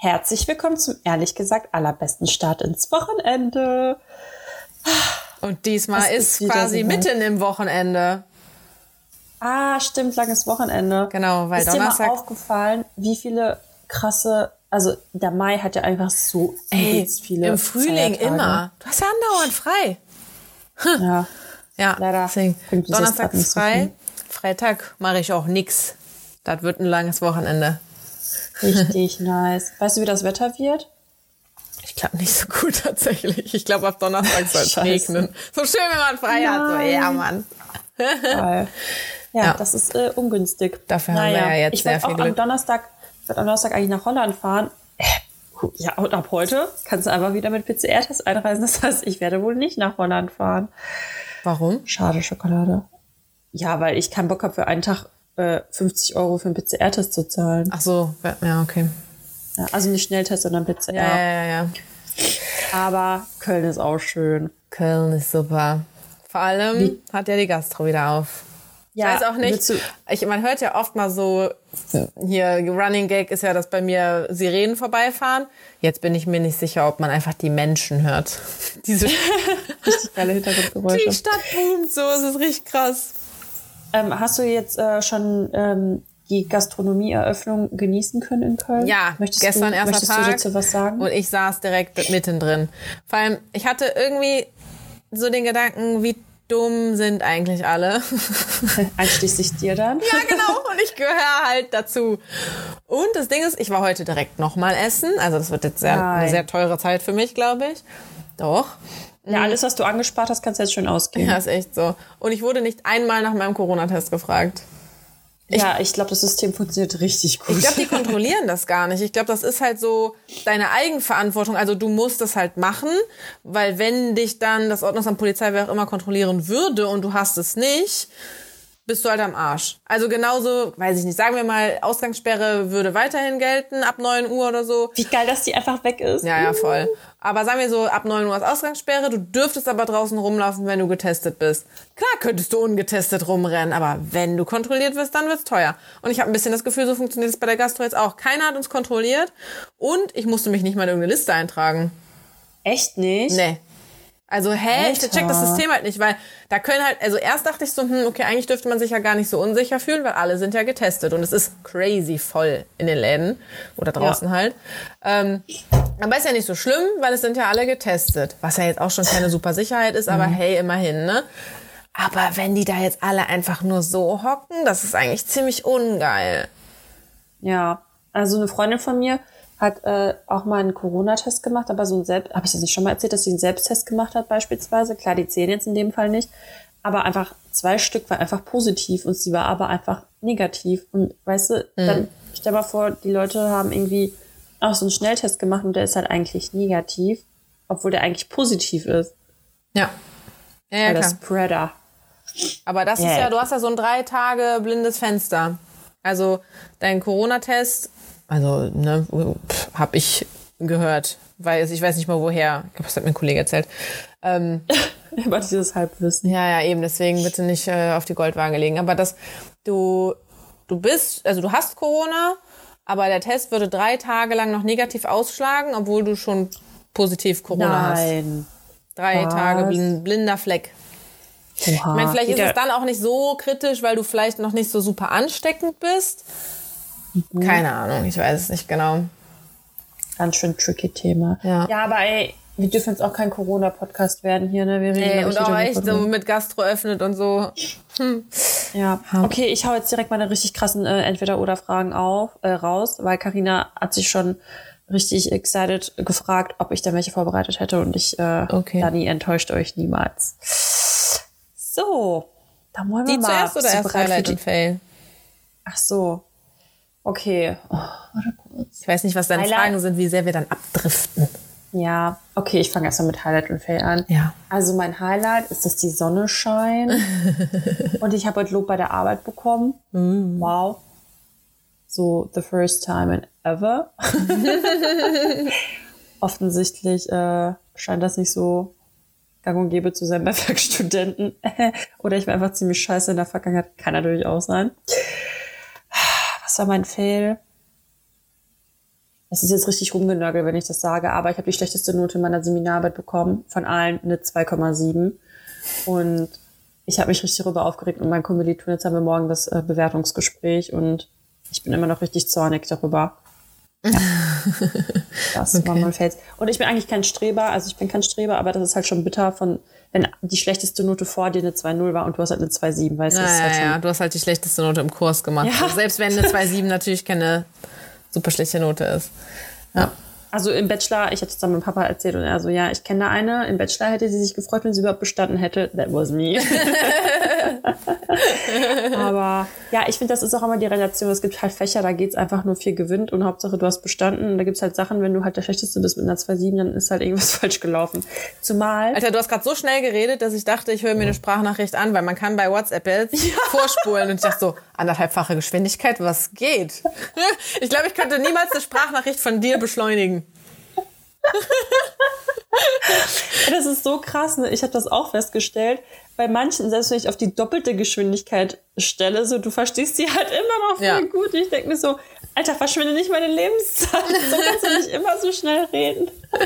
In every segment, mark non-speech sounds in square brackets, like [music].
Herzlich willkommen zum ehrlich gesagt allerbesten Start ins Wochenende. Und diesmal Es ist, ist quasi mitten im Wochenende. Ah, stimmt, langes Wochenende. Genau, weil ist dir mal Donnerstag- aufgefallen, wie viele krasse, also der Mai hat ja einfach so Ey, viele im Frühling Feiertage. immer. Du hast ja andauernd frei. Ja, Ja, Leider Donnerstag ist so frei. viel. Freitag mache ich auch nix. Das wird ein langes Wochenende. Richtig [laughs] nice. Weißt du, wie das Wetter wird? Ich glaube nicht so gut tatsächlich. Ich glaube, ab Donnerstag soll es [laughs] regnen. So schön, wenn man frei hat. So, Nein. ja, Mann. Ja, Ja. das ist äh, ungünstig. Dafür haben wir ja jetzt ich sehr viel auch am Glück. Donnerstag, ich wollte am Donnerstag eigentlich nach Holland fahren. Äh, Ja, und ab heute kannst du einfach wieder mit PCR-Test einreisen. Das heißt, ich werde wohl nicht nach Holland fahren. Warum? Schade, Schokolade. Ja, weil ich keinen Bock habe, für einen Tag äh, 50 Euro für einen PCR-Test zu zahlen. Ach so, ja, okay. Ja, also nicht Schnelltest, sondern PCR. Ja, ja, ja. Aber Köln ist auch schön. Köln ist super. Vor allem hat ja die Gastro wieder auf. Ja, ich weiß auch nicht. Ich, man hört ja oft mal so, hier Running Gag ist ja, dass bei mir Sirenen vorbeifahren. Jetzt bin ich mir nicht sicher, ob man einfach die Menschen hört. [laughs] Diese [laughs] Richtig geile Hintergrundgeräusche. die Stadt boomt so, es ist richtig krass. Ähm, hast du jetzt äh, schon ähm, die Gastronomieeröffnung genießen können in Köln? Ja, möchtest gestern du, erster möchtest Tag. du dazu was sagen? Und ich saß direkt mittendrin. Vor allem, ich hatte irgendwie so den Gedanken, wie dumm sind eigentlich alle. [laughs] Einschließlich dir dann? Ja, genau. Und ich gehöre halt dazu. Und das Ding ist, ich war heute direkt nochmal essen. Also das wird jetzt sehr, eine sehr teure Zeit für mich, glaube ich. Doch. Ja, alles, was du angespart hast, kannst du jetzt schön ausgeben. Ja, ist echt so. Und ich wurde nicht einmal nach meinem Corona-Test gefragt. Ja, ich glaube, das System funktioniert richtig gut. Ich glaube, die [laughs] kontrollieren das gar nicht. Ich glaube, das ist halt so deine Eigenverantwortung. Also du musst es halt machen, weil wenn dich dann das Ordnungsamt Polizei, wer auch immer kontrollieren würde und du hast es nicht, bist du halt am Arsch. Also genauso, weiß ich nicht, sagen wir mal, Ausgangssperre würde weiterhin gelten ab 9 Uhr oder so. Wie geil, dass die einfach weg ist. Ja, ja, voll. Aber sagen wir so, ab 9 Uhr ist Ausgangssperre, du dürftest aber draußen rumlaufen, wenn du getestet bist. Klar könntest du ungetestet rumrennen, aber wenn du kontrolliert wirst, dann wird's teuer. Und ich habe ein bisschen das Gefühl, so funktioniert es bei der Gastro jetzt auch. Keiner hat uns kontrolliert und ich musste mich nicht mal in irgendeine Liste eintragen. Echt nicht? Nee. Also, hä, ich Alter. check das System halt nicht, weil da können halt, also erst dachte ich so, hm, okay, eigentlich dürfte man sich ja gar nicht so unsicher fühlen, weil alle sind ja getestet und es ist crazy voll in den Läden oder draußen Ja. halt. Ähm, aber ist ja nicht so schlimm, weil es sind ja alle getestet, was ja jetzt auch schon keine super Sicherheit ist, aber hey, immerhin, ne? Aber wenn die da jetzt alle einfach nur so hocken, das ist eigentlich ziemlich ungeil. Ja, also eine Freundin von mir hat äh, auch mal einen Corona-Test gemacht, aber so ein Selbst, habe ich das nicht schon mal erzählt, dass sie einen Selbsttest gemacht hat beispielsweise. Klar, die zählen jetzt in dem Fall nicht, aber einfach zwei Stück war einfach positiv und sie war aber einfach negativ. Und weißt du, dann stell mal vor, die Leute haben irgendwie auch so einen Schnelltest gemacht und der ist halt eigentlich negativ, obwohl der eigentlich positiv ist. Ja. Ja, ja, Weil der klar. Spreader. Aber das ist Ja. ja, du hast ja so ein drei Tage blindes Fenster. Also dein Corona-Test, also ne, habe ich gehört, weil ich weiß nicht mal woher. Ich glaube, das hat mir ein Kollege erzählt. Ähm, [laughs] Über dieses Halbwissen. ja, ja, eben. Deswegen bitte nicht äh, auf die Goldwaage legen. Aber dass du du bist, also du hast Corona, aber der Test würde drei Tage lang noch negativ ausschlagen, obwohl du schon positiv Corona hast. Nein. Drei Was? Tage blin- blinder Fleck. Oha. Ich meine, vielleicht ist es dann auch nicht so kritisch, weil du vielleicht noch nicht so super ansteckend bist. Mhm. Keine Ahnung, ich weiß es nicht genau. Ganz schön tricky Thema. Ja. ja aber ey, wir dürfen jetzt auch kein Corona-Podcast werden hier, ne? Wir reden, Ey, und auch echt so mit Gastro öffnet und so. Ja. Okay, ich hau jetzt direkt meine richtig krassen äh, Entweder-Oder-Fragen auf, äh, raus, weil Karina hat sich schon richtig excited gefragt, ob ich da welche vorbereitet hätte und ich, äh, Okay. Dani, enttäuscht euch niemals. So, dann wollen wir Die mal. zuerst oder erst Highlight die- und Fail? Ach so. Okay. Oh, warte kurz. Ich weiß nicht, was deine Highlight- Fragen sind, wie sehr wir dann abdriften. Ja, okay, ich fange erstmal mit Highlight und Fail an. Ja. Also mein Highlight ist, dass die Sonne scheint. [laughs] und ich habe heute Lob bei der Arbeit bekommen. Wow. So the first time in ever. [laughs] [laughs] Offensichtlich äh, scheint das nicht so gang und gäbe zu sein bei Werkstudenten. Oder ich war einfach ziemlich scheiße in der Vergangenheit. Kann natürlich auch sein. War mein Fail? das ist jetzt richtig rumgenörgelt, wenn ich das sage, aber ich habe die schlechteste Note in meiner Seminararbeit bekommen, von allen eine 2,7. Und ich habe mich richtig darüber aufgeregt und mein Kommiliton, jetzt haben wir morgen das äh, Bewertungsgespräch und ich bin immer noch richtig zornig darüber. Ja. [laughs] Das okay. war mein Fels. Und ich bin eigentlich kein Streber, also ich bin kein Streber, aber das ist halt schon bitter von, wenn die schlechteste Note vor dir eine 2-0 war und du hast halt eine 2-7, weißt du? Ja, halt ja, ja, du hast halt die schlechteste Note im Kurs gemacht. Ja. Also selbst wenn eine 2-7 [laughs] natürlich keine super schlechte Note ist. Ja. Also im Bachelor, ich hatte es dann meinem Papa erzählt und er so, ja, ich kenne da eine. Im Bachelor hätte sie sich gefreut, wenn sie überhaupt bestanden hätte. That was me. [laughs] [laughs] Aber ja, ich finde, das ist auch immer die Relation. Es gibt halt Fächer, da geht's einfach nur viel gewinnt und Hauptsache du hast bestanden. Und da gibt's halt Sachen, wenn du halt der Schlechteste bist mit einer 2,7, dann ist halt irgendwas [laughs] falsch gelaufen. Zumal. Alter, du hast gerade so schnell geredet, dass ich dachte, ich höre mir eine Sprachnachricht an, weil man kann bei WhatsApp jetzt [laughs] ja. vorspulen. Und ich dachte so, anderthalbfache Geschwindigkeit, was geht? Ich glaube, ich könnte niemals eine Sprachnachricht von dir beschleunigen. das ist so krass. Ne? Ich habe das auch festgestellt. Bei manchen, selbst wenn ich auf die doppelte Geschwindigkeit stelle, so du verstehst sie halt immer noch ja. gut. Ich denke mir so, Alter, verschwinde nicht meine Lebenszeit. So kannst du nicht immer so schnell reden. [laughs]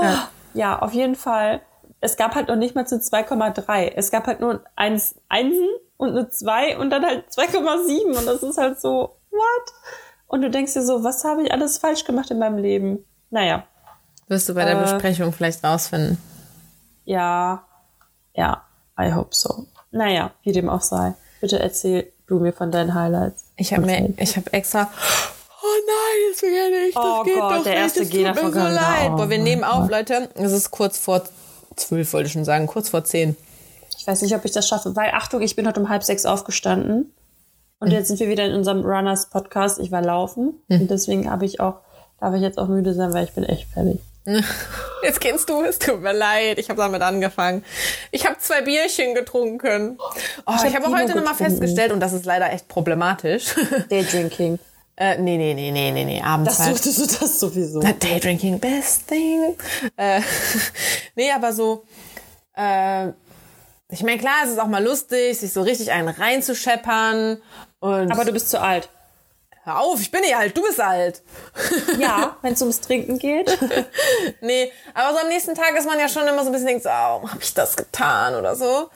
ja. ja, auf jeden Fall. Es gab halt noch nicht mal zu 2,3. Es gab halt nur eins Einsen und eine 2 und dann halt 2,7. Und das ist halt so, what? Und du denkst dir so, was habe ich alles falsch gemacht in meinem Leben? Naja. Wirst du bei der äh, Besprechung vielleicht rausfinden. Ja, ja, I hope so. Naja, wie dem auch sei. Bitte erzähl du mir von deinen Highlights. Ich habe mir, ich habe extra. Oh nein, jetzt vergesse ich. Das oh geht Gott, doch der nicht. erste geht tut mir so leid. Oh, Boah, wir nehmen auf, Leute. Es ist kurz vor zwölf, wollte ich schon sagen, kurz vor zehn. Ich weiß nicht, ob ich das schaffe, weil Achtung, ich bin heute um halb sechs aufgestanden. Und mhm. jetzt sind wir wieder in unserem Runners Podcast. Ich war laufen. Mhm. Und deswegen habe ich auch, darf ich jetzt auch müde sein, weil ich bin echt fertig. [laughs] Jetzt kennst du es, tut mir leid. Ich habe damit angefangen. Ich habe zwei Bierchen getrunken. Oh, ich habe hab auch heute nochmal festgestellt, und das ist leider echt problematisch. [laughs] Daydrinking. Äh, nee, nee, nee, nee, nee, nee, abends das halt. du das sowieso. Daydrinking, best thing. Äh, [laughs] nee, aber so, äh, ich meine, klar, es ist auch mal lustig, sich so richtig einen reinzuscheppern und Aber du bist zu alt. Hör auf, ich bin eh alt, du bist alt. Ja, [laughs] wenn es ums Trinken geht. [laughs] nee, aber so am nächsten Tag ist man ja schon immer so ein bisschen denkt, so, oh, warum habe ich das getan oder so.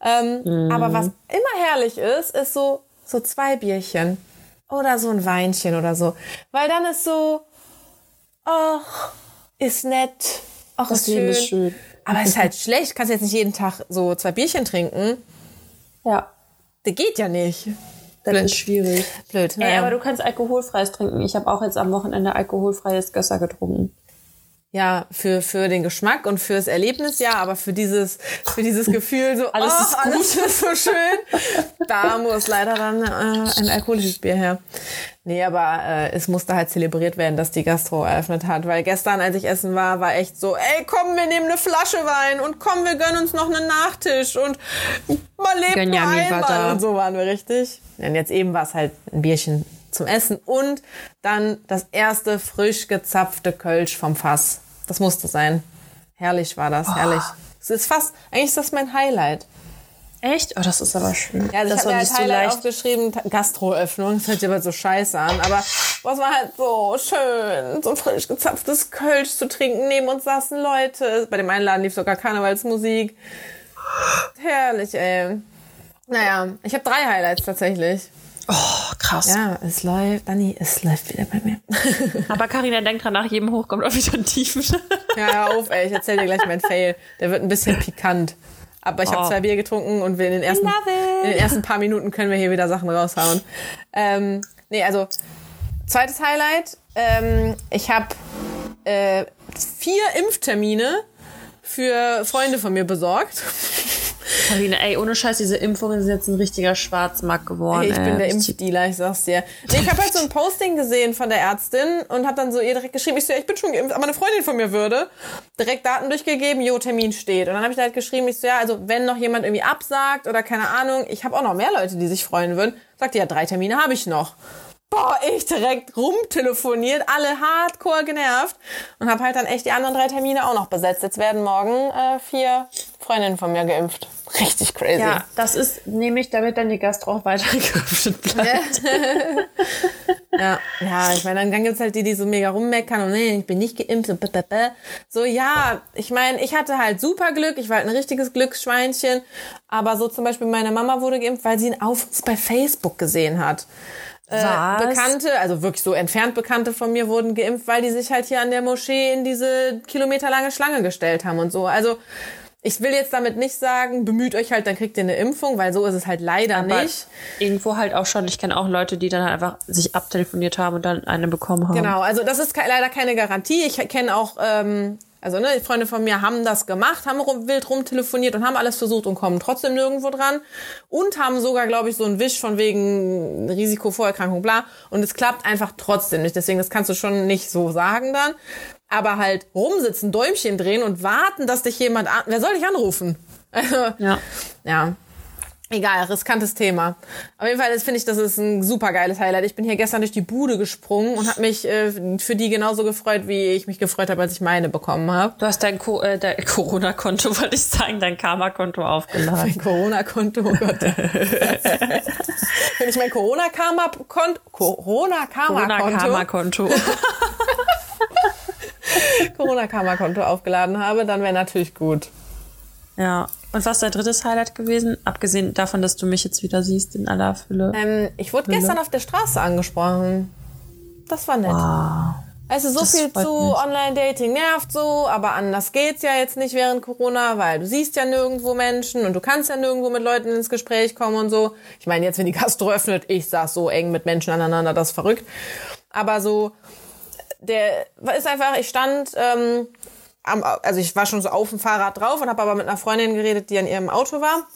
Ähm, mm. Aber was immer herrlich ist, ist so, so zwei Bierchen oder so ein Weinchen oder so. Weil dann ist so, ach, ist nett, ach, ist schön. ist schön. Aber es ist halt [laughs] schlecht, kannst jetzt nicht jeden Tag so zwei Bierchen trinken. Ja. Das geht ja nicht. Das Blöd. ist schwierig. Blöd. Naja. Ey, aber du kannst alkoholfreies trinken. Ich habe auch jetzt am Wochenende alkoholfreies Gösser getrunken. Ja, für, für den Geschmack und fürs Erlebnis ja, aber für dieses, für dieses Gefühl so, alles, oh, ist, gut. alles ist so schön, da muss leider dann äh, ein alkoholisches Bier her. Nee, aber äh, es musste halt zelebriert werden, dass die Gastro eröffnet hat, weil gestern, als ich essen war, war echt so, ey, komm, wir nehmen eine Flasche Wein und komm, wir gönnen uns noch einen Nachtisch und man lebt nur einmal und so waren wir richtig. Und jetzt eben war es halt ein Bierchen zum Essen und dann das erste frisch gezapfte Kölsch vom Fass. Das musste sein. Herrlich war das, oh. herrlich. Es ist fast, eigentlich ist das mein Highlight. Echt? Oh, das ist aber schön. Ja, also das ich habe mir als Highlight so aufgeschrieben, Gastroöffnung. Das hört sich aber so scheiße an. Aber was war halt so schön, so frisch gezapftes Kölsch zu trinken. Neben uns saßen Leute. Bei dem Einladen lief sogar Karnevalsmusik. Herrlich, ey. Naja, ich habe drei Highlights tatsächlich. Oh, krass. Ja, es läuft, Dani, es läuft wieder bei mir. [laughs] Aber Karina denkt dran, nach jedem Hoch kommt auch wieder ein Tiefen. [laughs] ja, hör auf, ey, ich erzähl dir gleich meinen Fail. Der wird ein bisschen pikant. Aber ich oh. habe zwei Bier getrunken und wir in den, ersten, in den ersten paar Minuten können wir hier wieder Sachen raushauen. Ähm, nee, also zweites Highlight. Ähm, ich habe äh, vier Impftermine für Freunde von mir besorgt. Karina, ey, ohne Scheiß, diese Impfungen sind jetzt ein richtiger Schwarzmarkt geworden. Ey, ich ey. bin der Impfdealer, ich sag's dir. Nee, ich habe halt so ein Posting gesehen von der Ärztin und habe dann so ihr direkt geschrieben, ich so, ja, ich bin schon geimpft, aber eine Freundin von mir würde. Direkt Daten durchgegeben, jo, Termin steht. Und dann habe ich halt geschrieben, ich so, ja, also wenn noch jemand irgendwie absagt oder keine Ahnung, ich habe auch noch mehr Leute, die sich freuen würden. Sagt ja, drei Termine habe ich noch boah, ich direkt rumtelefoniert, alle hardcore genervt und habe halt dann echt die anderen drei Termine auch noch besetzt. Jetzt werden morgen äh, vier Freundinnen von mir geimpft. Richtig crazy. Ja, das ist nämlich, damit dann die Gastro auch weiter [laughs] bleibt. [laughs] Ja, ja, ich meine, dann, dann gibt's halt die, die so mega rummeckern und nee, ich bin nicht geimpft und blablabla. So, ja, ich meine, ich hatte halt super Glück, ich war halt ein richtiges Glücksschweinchen, aber so zum Beispiel meine Mama wurde geimpft, weil sie einen Aufruf bei Facebook gesehen hat. Äh, Was? Bekannte, also wirklich so entfernt Bekannte von mir wurden geimpft, weil die sich halt hier an der Moschee in diese kilometerlange Schlange gestellt haben und so. Also ich will jetzt damit nicht sagen, bemüht euch halt, dann kriegt ihr eine Impfung, weil so ist es halt leider Aber nicht. irgendwo halt auch schon, ich kenne auch Leute, die dann halt einfach sich abtelefoniert haben und dann eine bekommen haben. Genau, also das ist ke leider keine Garantie. Ich kenne auch, ähm, also ne, Freunde von mir haben das gemacht, haben rum, wild rumtelefoniert und haben alles versucht und kommen trotzdem nirgendwo dran. Und haben sogar, glaube ich, so einen Wisch von wegen Risiko, Vorerkrankung, bla. Und es klappt einfach trotzdem nicht. Deswegen, das kannst du schon nicht so sagen dann. Aber halt rumsitzen, Däumchen drehen und warten, dass dich jemand an... Wer soll dich anrufen? [laughs] Also, Ja. ja. Egal, riskantes Thema. Auf jeden Fall finde ich, das ist ein super geiles Highlight. Ich bin hier gestern durch die Bude gesprungen und habe mich äh, für die genauso gefreut, wie ich mich gefreut habe, als ich meine bekommen habe. Du hast dein, Co äh, dein [laughs] Corona-Konto, wollte ich sagen, dein Karma-Konto aufgeladen. Mein Corona-Konto, oh Gott. [laughs] Wenn ich mein Corona-Karma-Konto, Corona-Karma-Konto, Corona-Karma-Konto. [laughs] Corona-Karma-Konto aufgeladen habe, dann wäre natürlich gut. ja. Und was ist dein drittes Highlight gewesen? Abgesehen davon, dass du mich jetzt wieder siehst in aller Fülle. Ähm, ich wurde gestern auf der Straße angesprochen. Das war nett. Wow. Also so Das viel zu. Online-Dating nervt so, aber anders geht's ja jetzt nicht während Corona, weil du siehst ja nirgendwo Menschen und du kannst ja nirgendwo mit Leuten ins Gespräch kommen und so. Ich meine, jetzt, wenn die Gastro öffnet, ich saß so eng mit Menschen aneinander, das ist verrückt. Aber so, der ist einfach, ich stand, ähm, am, also ich war schon so auf dem Fahrrad drauf und habe aber mit einer Freundin geredet, die an ihrem Auto war.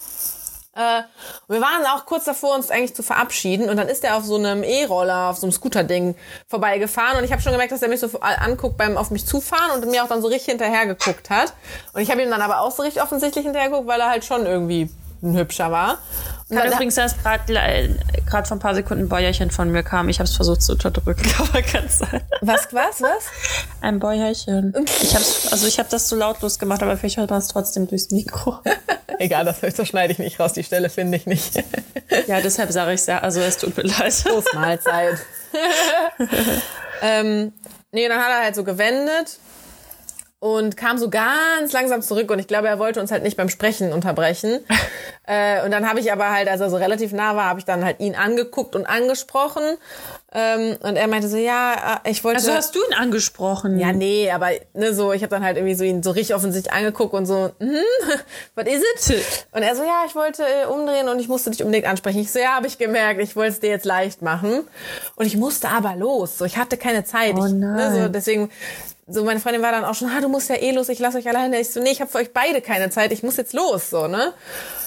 Äh, wir waren auch kurz davor, uns eigentlich zu verabschieden und dann ist er auf so einem E-Roller, auf so einem Scooter-Ding vorbeigefahren und ich habe schon gemerkt, dass er mich so anguckt beim auf mich zufahren und mir auch dann so richtig hinterher geguckt hat. Und ich habe ihm dann aber auch so richtig offensichtlich hinterher geguckt, weil er halt schon irgendwie ein hübscher war. Und Kann übrigens erst gerade vor ein paar Sekunden ein Bäuerchen von mir kam. Ich habe es versucht zu unterdrücken, [laughs] aber kann sein. was, was, was? Ein Bäuerchen. Ich hab's, also ich habe das so lautlos gemacht, aber vielleicht hört man es trotzdem durchs Mikro. [laughs] Egal, das, das schneide ich nicht raus, die Stelle finde ich nicht. [laughs] Ja, deshalb sage ich ja. Also es tut mir leid. Prost Mahlzeit. ähm, nee, dann hat er halt so gewendet und kam so ganz langsam zurück und ich glaube, er wollte uns halt nicht beim Sprechen unterbrechen. [laughs] äh, und dann habe ich aber halt, als er so relativ nah war, habe ich dann halt ihn angeguckt und angesprochen. Ähm, und er meinte so, ja, äh, ich wollte... Also hast du ihn angesprochen? ja, nee, aber ne, so, ich habe dann halt irgendwie so ihn so richtig offensichtlich angeguckt und so, hm, [laughs] what is it? Und er so, ja, ich wollte äh, umdrehen und ich musste dich unbedingt ansprechen. Ich so, ja, habe ich gemerkt, ich wollte es dir jetzt leicht machen. Und ich musste aber los, so, ich hatte keine Zeit. Oh ich, ne, nein. so, deswegen, so meine Freundin war dann auch schon, ah, du musst ja eh los, ich lasse euch alleine. Ich so, nee, ich habe für euch beide keine Zeit, ich muss jetzt los, so, ne?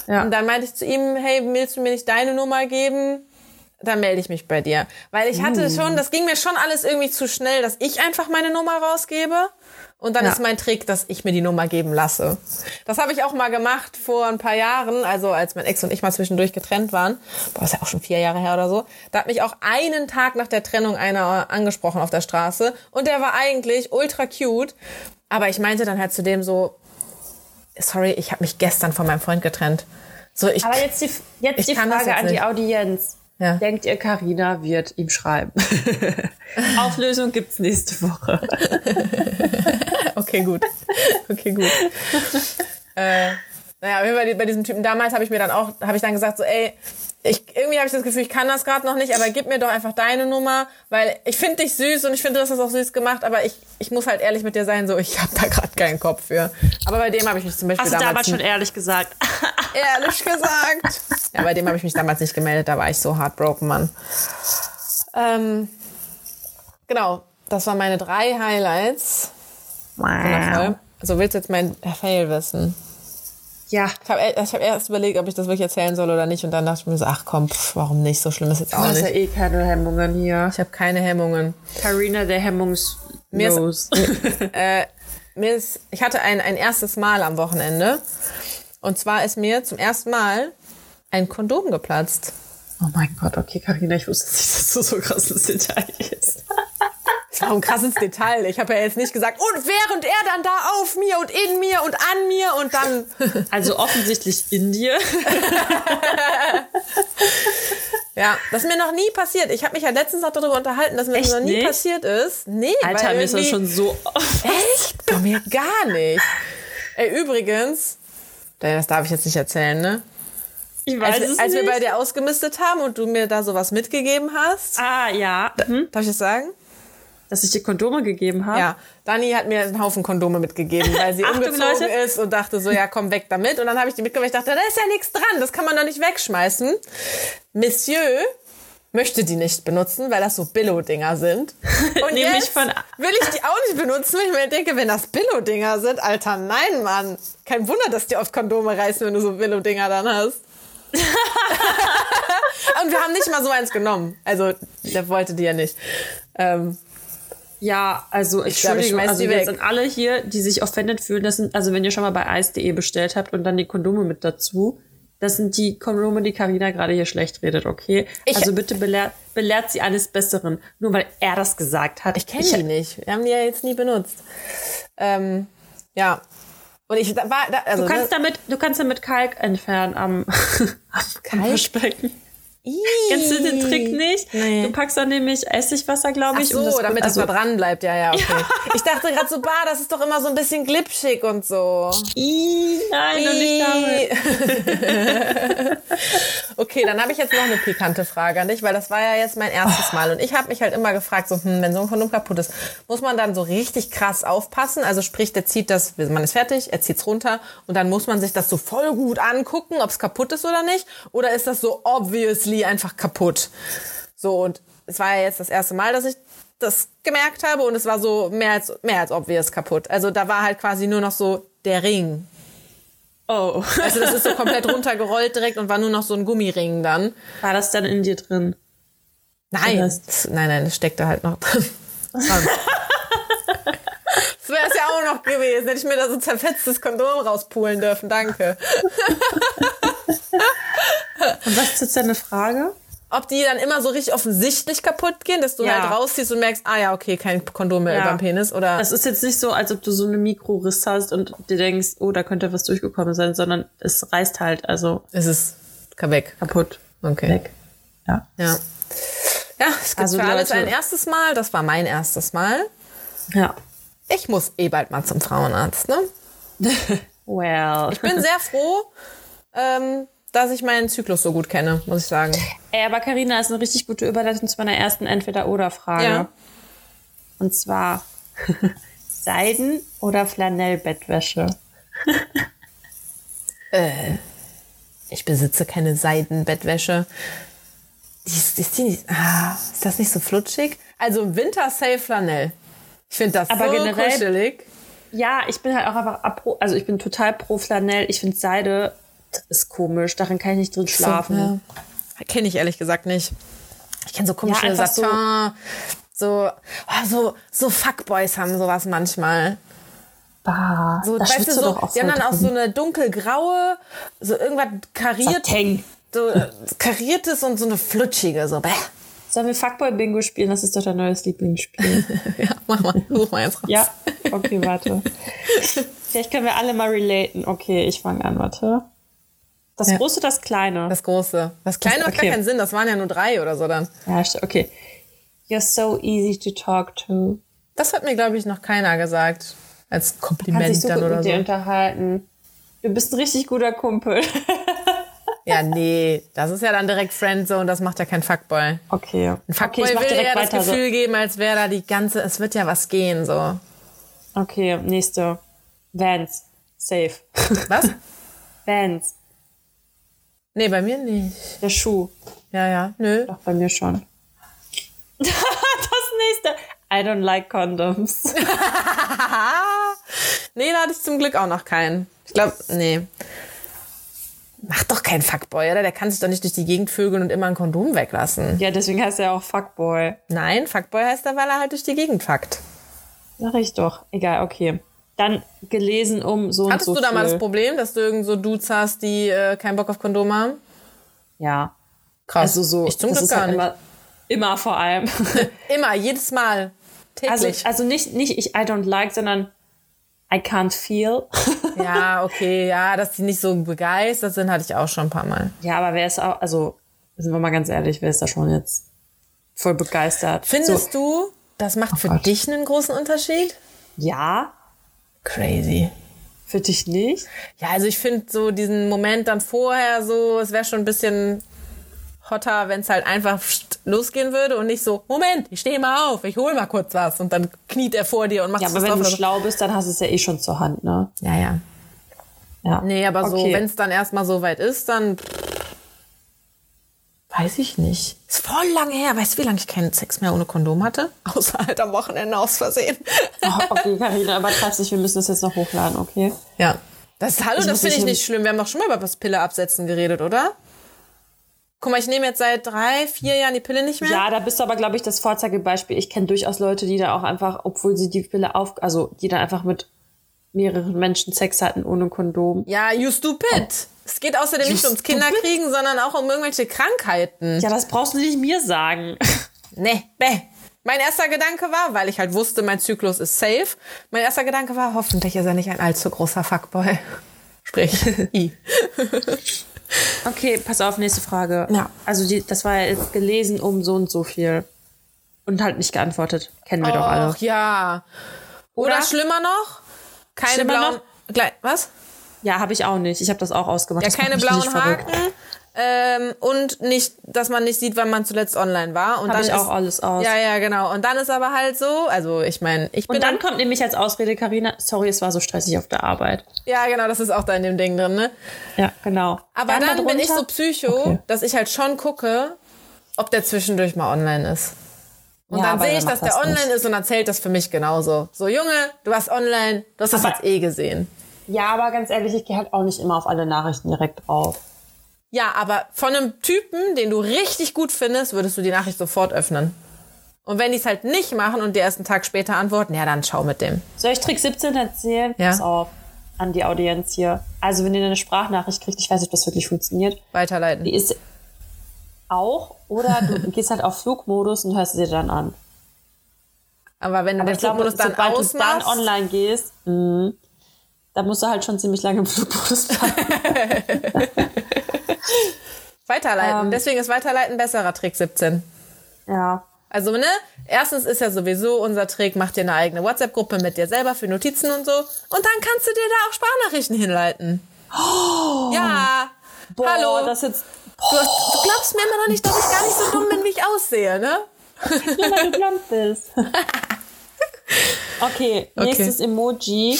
Ja. Und dann meinte ich zu ihm, hey, willst du mir nicht deine Nummer geben? Dann melde ich mich bei dir. Weil ich hatte Uh. schon, das ging mir schon alles irgendwie zu schnell, dass ich einfach meine Nummer rausgebe. Und dann Ja. ist mein Trick, dass ich mir die Nummer geben lasse. Das habe ich auch mal gemacht vor ein paar Jahren, also als mein Ex und ich mal zwischendurch getrennt waren. Boah, ist ja auch schon vier Jahre her oder so. Da hat mich auch einen Tag nach der Trennung einer angesprochen auf der Straße. Und der war eigentlich ultra cute. Aber ich meinte dann halt zu dem so, sorry, ich habe mich gestern von meinem Freund getrennt. So, ich, Aber jetzt die, jetzt die Frage an die. Audienz. Ja. Denkt ihr, Karina wird ihm schreiben? [laughs] Auflösung gibt's nächste Woche. [laughs] Okay, gut. Okay, gut. [laughs] äh, naja, Fall bei diesem Typen damals habe ich mir dann auch, habe ich dann gesagt so, ey, ich, irgendwie habe ich das Gefühl, ich kann das gerade noch nicht, aber gib mir doch einfach deine Nummer, weil ich finde dich süß und ich finde, du hast das auch süß gemacht, aber ich, ich muss halt ehrlich mit dir sein, so, ich habe da gerade keinen Kopf für. Aber bei dem habe ich mich zum Beispiel Hast du damals damals schon ehrlich gesagt? [laughs] ehrlich gesagt. Ja, bei dem habe ich mich damals nicht gemeldet, da war ich so heartbroken, Mann. Ähm, genau, das waren meine drei Highlights. Wundervoll. Also willst du jetzt mein Fail wissen? Ja. Ich habe ich hab erst überlegt, ob ich das wirklich erzählen soll oder nicht. Und dann dachte ich mir so, ach komm, pff, warum nicht? So schlimm ist jetzt Du auch hast ja nicht. eh keine Hemmungen hier. Ich habe keine Hemmungen. Karina, der Hemmungslos. ist- [laughs] Mir ist, ich hatte ein, ein erstes Mal am Wochenende. Und zwar ist mir zum ersten Mal ein Kondom geplatzt. oh mein Gott, okay, Karina, ich wusste nicht, dass du so krasses Detail ist. Das war ein krasses Detail. Ich habe ja jetzt nicht gesagt, und während er dann da auf mir und in mir und an mir und dann. [laughs] Also offensichtlich in dir. [laughs] Ja, das ist mir noch nie passiert. Ich habe mich ja letztens noch darüber unterhalten, dass mir Echt das noch nie nicht? passiert ist. Nee, Alter, weil mir ist das schon so. Echt? [laughs] Bei mir gar nicht. Ey, übrigens, das darf ich jetzt nicht erzählen, ne? Ich Als, weiß es als wir bei dir ausgemistet haben und du mir da sowas mitgegeben hast, ah, ja. Hm? darf ich das sagen? Dass ich dir Kondome gegeben habe. Ja, Dani hat mir einen Haufen Kondome mitgegeben, weil sie [laughs] Achtung, umgezogen Leute. ist und dachte so, ja, komm weg damit. Und dann habe ich die mitgenommen. Ich dachte, da ist ja nichts dran, das kann man doch nicht wegschmeißen. Monsieur möchte die nicht benutzen, weil das so Billo-Dinger sind. [laughs] Und Nämlich jetzt von- will ich die auch nicht benutzen, weil ich mir denke, wenn das Billo-Dinger sind, Alter, nein, Mann. Kein Wunder, dass die oft Kondome reißen, wenn du so Billo-Dinger dann hast. [laughs] und wir haben nicht mal so eins genommen. Also, der wollte die ja nicht. Ähm, Ja, also Ich glaube, ich Entschuldigung, also jetzt weg. sind alle hier, die sich offended fühlen, das sind, also wenn ihr schon mal bei ice.de bestellt habt und dann die Kondome mit dazu, das sind die Kondome, die Karina gerade hier schlecht redet, okay? Ich- also bitte belehrt, belehrt sie eines Besseren, nur weil er das gesagt hat. Ich kenne die nicht. Wir haben die ja jetzt nie benutzt. Ähm, ja. Und ich war, da, also, Du kannst ne, damit, du kannst damit Kalk entfernen am, [laughs] am Kalk? Waschbecken. Kennst du den Trick nicht? Nee. Du packst dann nämlich Essigwasser, glaube Ach ich. so, und das, damit das also, da dran bleibt. Ja, ja, okay. [laughs] Ich dachte gerade so, bah, das ist doch immer so ein bisschen glitschig und so. Ih, nein, doch nicht damit. [laughs] [laughs] okay, dann habe ich jetzt noch eine pikante Frage an dich, weil das war ja jetzt mein erstes Mal. Und ich habe mich halt immer gefragt, so, hm, wenn so ein Kondom kaputt ist, muss man dann so richtig krass aufpassen? Also sprich, der zieht das, man ist fertig, er zieht's runter und dann muss man sich das so voll gut angucken, ob es kaputt ist oder nicht? Oder ist das so obviously einfach kaputt? So, und es war ja jetzt das erste Mal, dass ich das gemerkt habe und es war so mehr als, mehr als obvious kaputt. Also da war halt quasi nur noch so der Ring. Oh. Also das ist so komplett [laughs] runtergerollt direkt und war nur noch so ein Gummiring dann. War das dann in dir drin? Nein, Das- nein, nein, das steckte halt noch drin. Das wäre es ja auch noch gewesen, hätte ich mir da so zerfetztes Kondom rauspulen dürfen, danke. Und was ist jetzt deine Frage? Ob die dann immer so richtig offensichtlich kaputt gehen, dass du Ja. halt rausziehst und merkst, ah ja, okay, kein Kondom mehr Ja. über dem Penis, oder? Das ist jetzt nicht so, als ob du so eine Mikroriss hast und dir denkst, oh, da könnte was durchgekommen sein, sondern es reißt halt, also ist es weg. kaputt. Okay. Weg. Ja. Ja. Ja, es gibt Also, für alles Leute- ein erstes Mal. Das war mein erstes Mal. Ja. Ich muss eh bald mal zum Frauenarzt, ne? [laughs] Well. Ich bin sehr froh, ähm, dass ich meinen Zyklus so gut kenne, muss ich sagen. Ey, aber Carina ist eine richtig gute Überleitung zu meiner ersten Entweder-Oder-Frage. Ja. Und zwar [laughs] Seiden- oder Flanellbettwäsche? [laughs] Ich besitze keine Seidenbettwäsche. Ist, ist, die nicht, ah, ist das nicht so flutschig? Also Winter safe Flanell. Ich finde das Aber so generell- kuschelig. Ja, ich bin halt auch einfach also ich bin total pro Flanell. Ich finde Seide ist komisch, darin kann ich nicht drin schlafen. Ja. Kenne ich ehrlich gesagt nicht. Ich kenne so komische Ja, so-. So, oh, so, so Fuckboys haben sowas manchmal. Bah, So, weißt du, so, doch auch die haben dann auch so eine dunkelgraue, so irgendwas kariert, Satin. so äh, kariertes und so eine flutschige, so. Bäh. Sollen wir Fuckboy-Bingo spielen? Das ist doch dein neues Lieblingsspiel. [laughs] Ja, mach mal, such mal jetzt raus. ja, okay, warte. [laughs] Vielleicht können wir alle mal relaten. Okay, ich fange an, warte. Das Ja. große, das kleine. Das große. Das kleine macht Okay. gar keinen Sinn, das waren ja nur drei oder so dann. ja, okay. You're so easy to talk to. Das hat mir, glaube ich, noch keiner gesagt. Als Kann Kompliment sich so dann gut oder mit dir so. unterhalten. Du bist ein richtig guter Kumpel. [laughs] Ja, nee, das ist ja dann direkt Friendzone, das macht ja kein Fuckboy. Okay. Ein Fuckboy okay, will dir ja das weiter. so. Gefühl geben, als wäre da die ganze, es wird ja was gehen, so. Okay, nächste. Vans. Safe. Was? [laughs] Vans. Nee, bei mir nicht. Der Schuh. Ja, ja, nö. Doch, bei mir schon. [laughs] das nächste. I don't like condoms. [laughs] Nee, da hatte ich zum Glück auch noch keinen. Ich glaube, nee. Macht doch kein Fuckboy, oder? Der kann sich doch nicht durch die Gegend vögeln und immer ein Kondom weglassen. ja, deswegen heißt er auch Fuckboy. Nein, Fuckboy heißt er, weil er halt durch die Gegend fuckt. Sag ich doch. Egal, okay. Dann gelesen um so Hattest und so du da mal das Problem, dass du irgend so Dudes hast, die äh, keinen Bock auf Kondom haben? Ja. Krass. Also so. Ich zum Glück gar halt nicht. Immer, immer vor allem. [laughs] Immer, jedes Mal. Also, Täglich. also nicht, nicht ich I don't like, sondern I can't feel. [laughs] ja, okay, ja, dass die nicht so begeistert sind, hatte ich auch schon ein paar Mal. ja, aber wer ist auch, also Sind wir mal ganz ehrlich, wer ist da schon jetzt voll begeistert? Findest so, du, das macht für Gott. dich einen großen Unterschied? Ja, Crazy. für dich nicht? Ja, also ich finde so diesen Moment dann vorher so, es wäre schon ein bisschen hotter, wenn es halt einfach losgehen würde und nicht so, Moment, ich stehe mal auf, ich hole mal kurz was und dann kniet er vor dir und macht Ja, aber wenn du so. schlau bist, dann hast du es ja eh schon zur Hand, ne? Ja, ja. Ja. Nee, aber so, Okay. wenn es dann erstmal so weit ist, dann weiß ich nicht. Ist voll lange her. Weißt du, wie lange ich keinen Sex mehr ohne Kondom hatte? [laughs] Außer halt am Wochenende aus Versehen. [laughs] Oh, okay, Carina, übertreib's nicht, wir müssen das jetzt noch hochladen, okay? Ja. Das, hallo, Ich das finde ich nicht schlimm. Wir haben doch schon mal über das Pille absetzen geredet, oder? Guck mal, ich nehme jetzt seit drei, vier Jahren die Pille nicht mehr. Ja, da bist du aber, glaube ich, das Vorzeigebeispiel. Ich kenne durchaus Leute, die da auch einfach, obwohl sie die Pille auf, also die dann einfach mit mehreren Menschen Sex hatten ohne Kondom. Ja, you stupid. Es geht außerdem You nicht ums stupid? Kinderkriegen, sondern auch um irgendwelche Krankheiten. Ja, das brauchst du nicht mir sagen. [laughs] Nee, bäh. Mein erster Gedanke war, weil ich halt wusste, mein Zyklus ist safe, mein erster Gedanke war, hoffentlich ist er nicht ein allzu großer Fuckboy. Sprich, [laughs] I. Okay, pass auf, nächste Frage. Ja. Also die, das war ja jetzt gelesen um so und so viel. Und halt nicht geantwortet. Kennen wir doch alle. Ach ja. Oder, Oder? schlimmer noch, keine blauen... Gleich, was? Ja, habe ich auch nicht. Ich habe das auch ausgemacht. Ja, keine blauen. Haken. Ähm, und nicht, dass man nicht sieht, wann man zuletzt online war. Und Hab dann ich ist, auch alles aus. Ja, ja, genau. Und dann ist aber halt so, also ich meine, ich bin Und dann kommt nämlich als Ausrede, Karina, sorry, es war so stressig auf der Arbeit. ja, genau, das ist auch da in dem Ding drin, ne? Ja, genau. Aber dann, bin ich so psycho, Okay. dass ich halt schon gucke, ob der zwischendurch mal online ist. Und Ja, dann sehe ich, dass der das online nicht? ist und dann zählt das für mich genauso. So, Junge, du warst online, du hast das Aber- jetzt eh gesehen. Ja, aber ganz ehrlich, ich gehe halt auch nicht immer auf alle Nachrichten direkt drauf. Ja, aber von einem Typen, den du richtig gut findest, würdest du die Nachricht sofort öffnen. Und wenn die es halt nicht machen und dir erst einen Tag später antworten, ja, dann schau mit dem. Soll ich Trick 17 erzählen? Ja. Pass auf. An die Audienz hier. Also, wenn ihr eine Sprachnachricht kriegt, ich weiß nicht, ob das wirklich funktioniert. Weiterleiten. Die ist auch, oder du [laughs] gehst halt auf Flugmodus und hörst sie dir dann an. Aber wenn du Aber den ich glaube, Flugmodus dann sobald du dann ausmachst, online gehst, mh, da musst du halt schon ziemlich lange im Flugmodus [laughs] bleiben. weiterleiten. Ähm. Deswegen ist Weiterleiten besserer Trick 17. ja. Also, ne? Erstens ist ja sowieso unser Trick, mach dir eine eigene WhatsApp-Gruppe mit dir selber für Notizen und so. Und dann kannst du dir da auch Sprachnachrichten hinleiten. ja. Boah, Hallo. das jetzt. Du, du glaubst mir immer noch nicht, dass ich gar nicht so dumm bin, wie ich aussehe, ne? Nur weil du blond bist. okay, nächstes Emoji.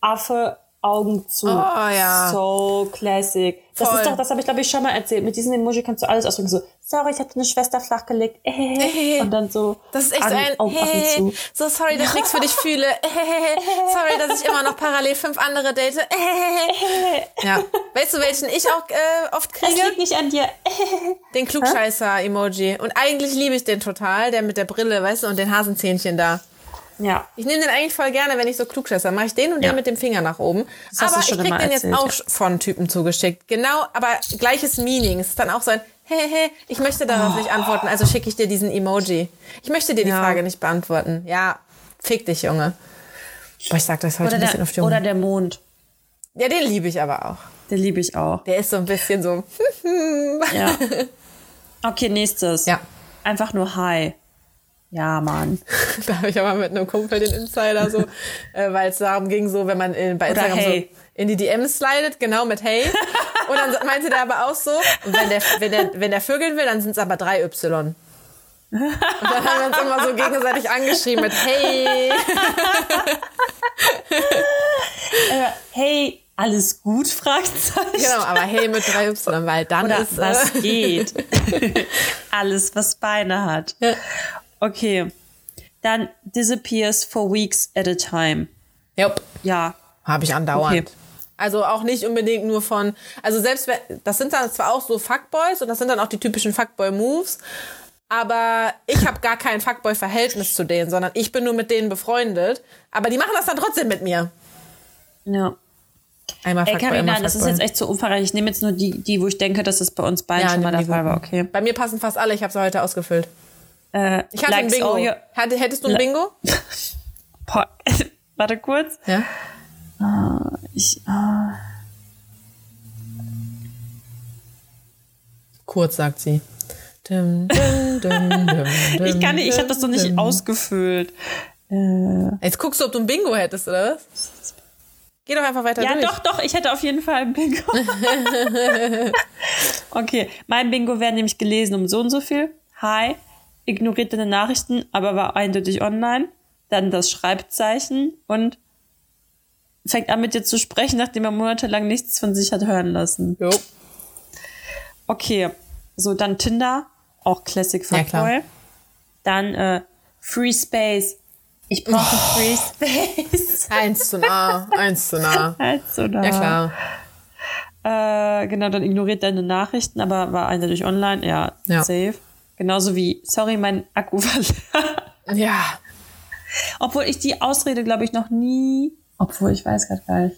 Affe, Augen zu. Oh, ja. So classic. Das Voll. ist doch, das habe ich glaube ich schon mal erzählt. Mit diesem Emoji kannst du alles ausdrücken. So, sorry, ich hatte eine Schwester flachgelegt. Äh, und dann so. Das ist echt so Augen- ein, Augen offen hey, zu. so sorry, dass ich nichts für dich fühle. [laughs] sorry, dass ich immer noch parallel fünf andere date. ja. Weißt du, welchen ich auch äh, oft kriege? liegt nicht an dir. Den Klugscheißer-Emoji. Und eigentlich liebe ich den total, der mit der Brille, weißt du, und den Hasenzähnchen da. Ja. Ich nehme den eigentlich voll gerne, wenn ich so klugscheißer mache ich den und Ja. den mit dem Finger nach oben. Das aber ich krieg den jetzt erzählt, auch ja. von Typen zugeschickt. Genau, aber gleiches Meaning. Es ist dann auch so ein, hey, hey, ich möchte darauf nicht antworten, also schicke ich dir diesen Emoji. Ich möchte dir die Ja. Frage nicht beantworten. Ja, fick dich, Junge. Boah, ich sag das heute Oder ein bisschen der, auf Junge. oder der Mond. ja, den liebe ich aber auch. Den liebe ich auch. Der ist so ein bisschen so, [laughs] Ja. Okay, nächstes. ja. Einfach nur Hi. Ja, Mann. [laughs] Da habe ich aber mit einem Kumpel den Insider so, [laughs] äh, weil es darum ging, so, wenn man in, bei Oder Instagram hey. so in die DMs slidet, genau mit Hey. [laughs] Und dann meinte der aber auch so, und wenn der, wenn der, wenn der vögeln will, dann sind es aber drei Y. Und dann haben wir uns immer so gegenseitig angeschrieben mit Hey. Äh, hey, alles gut? Fragezeichen. Genau, aber Hey mit drei Y, weil dann Oder ist, was äh, geht? alles, was Beine hat. Okay. Dann disappears for weeks at a time. Jupp. Ja. Habe ich andauernd. Okay. Also auch nicht unbedingt nur von, also selbst wenn, das sind dann zwar auch so Fuckboys und das sind dann auch die typischen Fuckboy-Moves, aber ich habe gar kein Fuckboy-Verhältnis zu denen, sondern ich bin nur mit denen befreundet. Aber die machen das dann trotzdem mit mir. Ja. Einmal Ey, Fuckboy, Carina, einmal das ist jetzt echt zu umfangreich. Ich nehme jetzt nur die, die, wo ich denke, dass es bei uns beiden Ja, schon mal der Fall war. Okay. Bei mir passen fast alle, ich habe sie heute ausgefüllt. Äh, Ich hatte ein Bingo. Hatte, hättest du ein Bingo? [laughs] [laughs] Warte kurz. Ja. Ich, ah, Kurz, sagt sie. Dum, dum, dum, [laughs] Ich kann nicht, ich habe das noch nicht ausgefüllt. Jetzt guckst du, ob du ein Bingo hättest, oder was? Geh doch einfach weiter Ja, durch. doch, doch, ich hätte auf jeden Fall ein Bingo. okay, mein Bingo wäre nämlich gelesen um so und so viel. Hi, ignoriert deine Nachrichten, aber war eindeutig online. Dann das Schreibzeichen und fängt an mit dir zu sprechen, nachdem er monatelang nichts von sich hat hören lassen. Jo. Okay, so dann Tinder, auch Classic Ja, klar. Fuckboy. dann äh, Free Space. Ich brauche Free Space. [laughs] Eins zu nah, eins zu nah. [laughs] Also da. Ja, klar. Äh, genau, dann ignoriert deine Nachrichten, aber war eindeutig online. Ja, Ja. safe. Genauso wie, sorry, mein Akku [laughs] war. Ja. Obwohl ich die Ausrede, glaube ich, noch nie. Obwohl, ich weiß gerade gar nicht.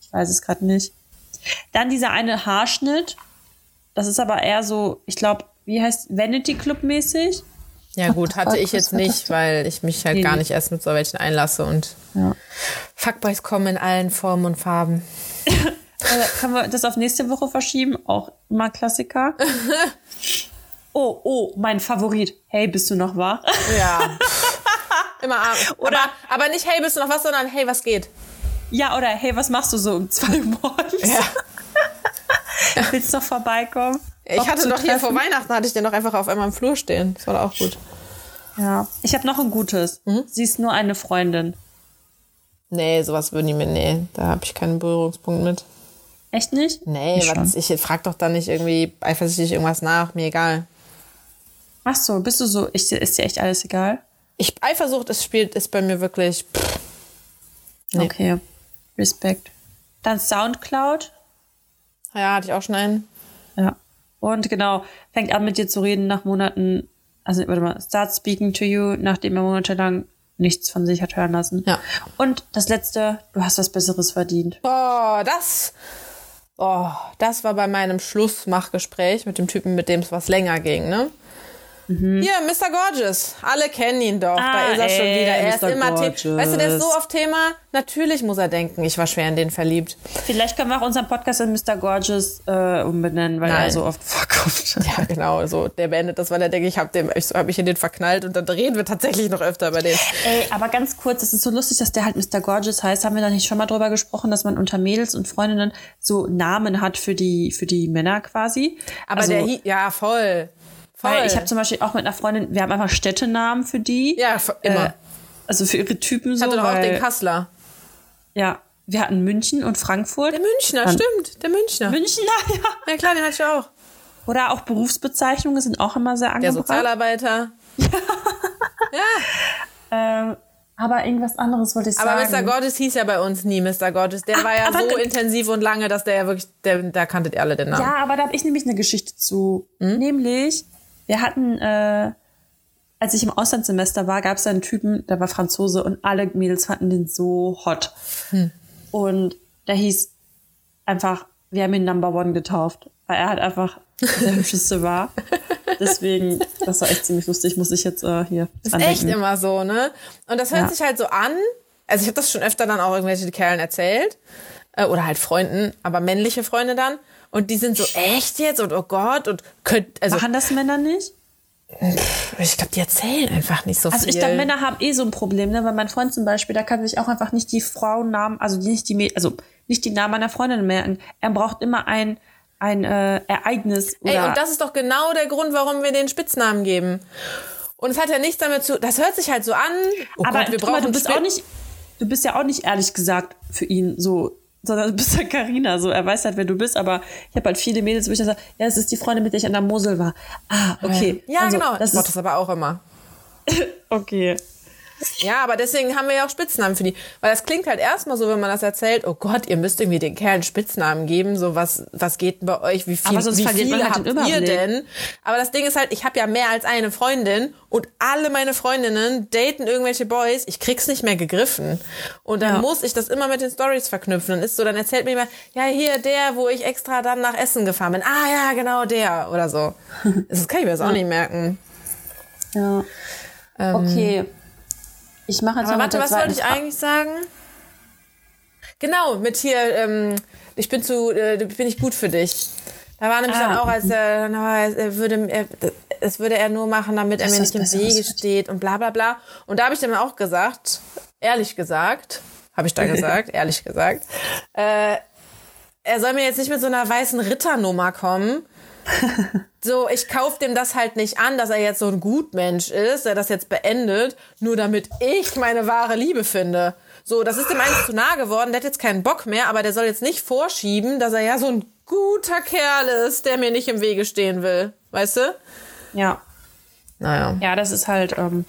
Ich weiß es gerade nicht. Dann dieser eine Haarschnitt. Das ist aber eher so, ich glaube, wie heißt Vanity Club mäßig? Ja, gut, hatte ich jetzt nicht, weil ich mich halt Nee, gar nicht erst mit so welchen einlasse und Ja. Fuckboys kommen in allen Formen und Farben. [laughs] Äh, können wir das auf nächste Woche verschieben? Auch immer Klassiker. [laughs] oh, oh, mein Favorit. Hey, bist du noch wach? Ja. [laughs] Immer arm. Oder- aber, aber nicht, hey, bist du noch was, sondern hey, was geht? Ja, oder hey, was machst du so um zwei Uhr? Ja. [laughs] Willst du noch vorbeikommen? Ich hatte doch hier vor treffen? Weihnachten, hatte ich den doch einfach auf einmal im Flur stehen. Das war doch auch gut. Ja. Ich habe noch ein gutes. Mhm. Sie ist nur eine Freundin. Nee, sowas würden die mir, nee, da habe ich keinen Berührungspunkt mit. Echt nicht? Nee, Ich was, schon. ich frag doch da nicht irgendwie eifersüchtig irgendwas nach, mir egal. Ach so, bist du so, ich, ist dir echt alles egal? Ich, Eifersucht ist, spielt, ist bei mir wirklich, pff, Nee. Okay. Respekt. Dann Soundcloud. ja, hatte ich auch schon einen. Ja. Und genau, fängt an mit dir zu reden nach Monaten, also warte mal, start speaking to you, nachdem er monatelang nichts von sich hat hören lassen. Ja. Und das letzte, du hast was Besseres verdient. Oh, das, oh, das war bei meinem Schlussmachgespräch mit dem Typen, mit dem es was länger ging, ne? Hier, Mr. Gorgeous. Alle kennen ihn doch. da Ah, ist er schon ey, wieder. Er ist Mr. immer The Gorgeous. Weißt du, der ist so auf Thema. Natürlich muss er denken, ich war schwer in den verliebt. Vielleicht können wir auch unseren Podcast in Mr. Gorgeous äh, umbenennen, weil er Nein. so oft [laughs] vorkommt. Ja, genau. So, der beendet das, weil er denkt, ich habe ich hab mich in den verknallt und dann reden wir tatsächlich noch öfter über den. Ey, aber ganz kurz, es ist so lustig, dass der halt Mr. Gorgeous heißt. Haben wir da nicht schon mal drüber gesprochen, dass man unter Mädels und Freundinnen so Namen hat für die, für die Männer quasi? Aber also, der, ja, voll. Voll. weil ich habe zum Beispiel auch mit einer Freundin, wir haben einfach Städtenamen für die. ja, f- immer. Äh, also für ihre Typen ich so. hatte doch auch den Kassler. Ja, wir hatten München und Frankfurt. Der Münchner, Dann- stimmt. Der Münchner. München, [laughs] ja. ja, klar, den hatte ich auch. Oder auch Berufsbezeichnungen sind auch immer sehr Der angebracht. Sozialarbeiter. [laughs] Ähm, aber irgendwas anderes wollte ich Aber sagen. Mr. Gorgeous hieß ja bei uns nie Mr. Gorgeous. Der Ach, war ja aber so intensiv und lange, dass der ja wirklich, der, da kanntet ihr alle den Namen. Ja, aber da habe ich nämlich eine Geschichte zu. Hm? Nämlich, wir hatten, äh, als ich im Auslandssemester war, gab es einen Typen, der war Franzose und alle Mädels fanden den so hot. Hm. Und der hieß einfach, wir haben ihn Number One getauft, weil er halt einfach der hübscheste war. [laughs] Deswegen, das war echt ziemlich lustig, muss ich jetzt äh, hier ist dran echt immer so, ne? Und das hört Ja. sich halt so an. Also ich habe das schon öfter dann auch irgendwelche Kerlen erzählt. Äh, oder halt Freunden, aber männliche Freunde dann. Und die sind so, echt jetzt? Und oh Gott, und könnt, also Machen das Männer nicht? ich glaube, die erzählen einfach nicht so Also viel. ich glaube, Männer haben eh so ein Problem, ne? Weil mein Freund zum Beispiel, der kann sich auch einfach nicht die Frauennamen, also die- nicht die, also nicht die Namen meiner Freundin merken. Er braucht immer ein ein äh, Ereignis oder Ey, und das ist doch genau der Grund, warum wir den Spitznamen geben. Und es hat ja nichts damit zu, das hört sich halt so an. Oh aber Gott, wir guck mal, brauchen du bist Spit- auch nicht, du bist ja auch nicht ehrlich gesagt für ihn so, sondern du bist ja Carina, so er weiß halt, wer du bist, aber ich habe halt viele Mädels, wo ich dann sage, ja, das ist die Freundin, mit der ich an der Mosel war. Ah, okay. Ja, Also, genau. Das ich mach ist das aber auch immer. [laughs] okay. Ja, aber deswegen haben wir ja auch Spitznamen für die. Weil das klingt halt erstmal so, wenn man das erzählt, oh Gott, ihr müsst irgendwie den Kerlen Spitznamen geben, so was, was geht denn bei euch, wie viel, Aber sonst wie viele halt habt den ihr denn? Aber das Ding ist halt, ich habe ja mehr als eine Freundin und alle meine Freundinnen daten irgendwelche Boys, ich krieg's nicht mehr gegriffen. Und dann Ja. muss ich das immer mit den Stories verknüpfen. Dann ist so, dann erzählt mir jemand, ja, hier der, wo ich extra dann nach Essen gefahren bin. Ah ja, genau der oder so. [laughs] Das kann ich mir jetzt auch nicht merken. Ja. okay. Ich mache jetzt Aber warte, was wollte ich eigentlich sagen? Genau, mit hier, ähm, ich bin zu, äh, bin ich gut für dich. Da war nämlich Ah, dann auch, als er, na, er würde, er, das würde er nur machen, damit er Das mir ist nicht im Wege steht und bla bla bla. Und da habe ich dann auch gesagt, ehrlich gesagt, habe ich da gesagt, [laughs] ehrlich gesagt, äh, er soll mir jetzt nicht mit so einer weißen Ritternummer kommen. [laughs] So, ich kauf dem das halt nicht an, dass er jetzt so ein Gutmensch ist, der das jetzt beendet, nur damit ich meine wahre Liebe finde. So, das ist dem eins zu nah geworden, der hat jetzt keinen Bock mehr, aber der soll jetzt nicht vorschieben, dass er ja so ein guter Kerl ist, der mir nicht im Wege stehen will. Weißt du? Ja. Naja. Ja, das ist halt, ähm,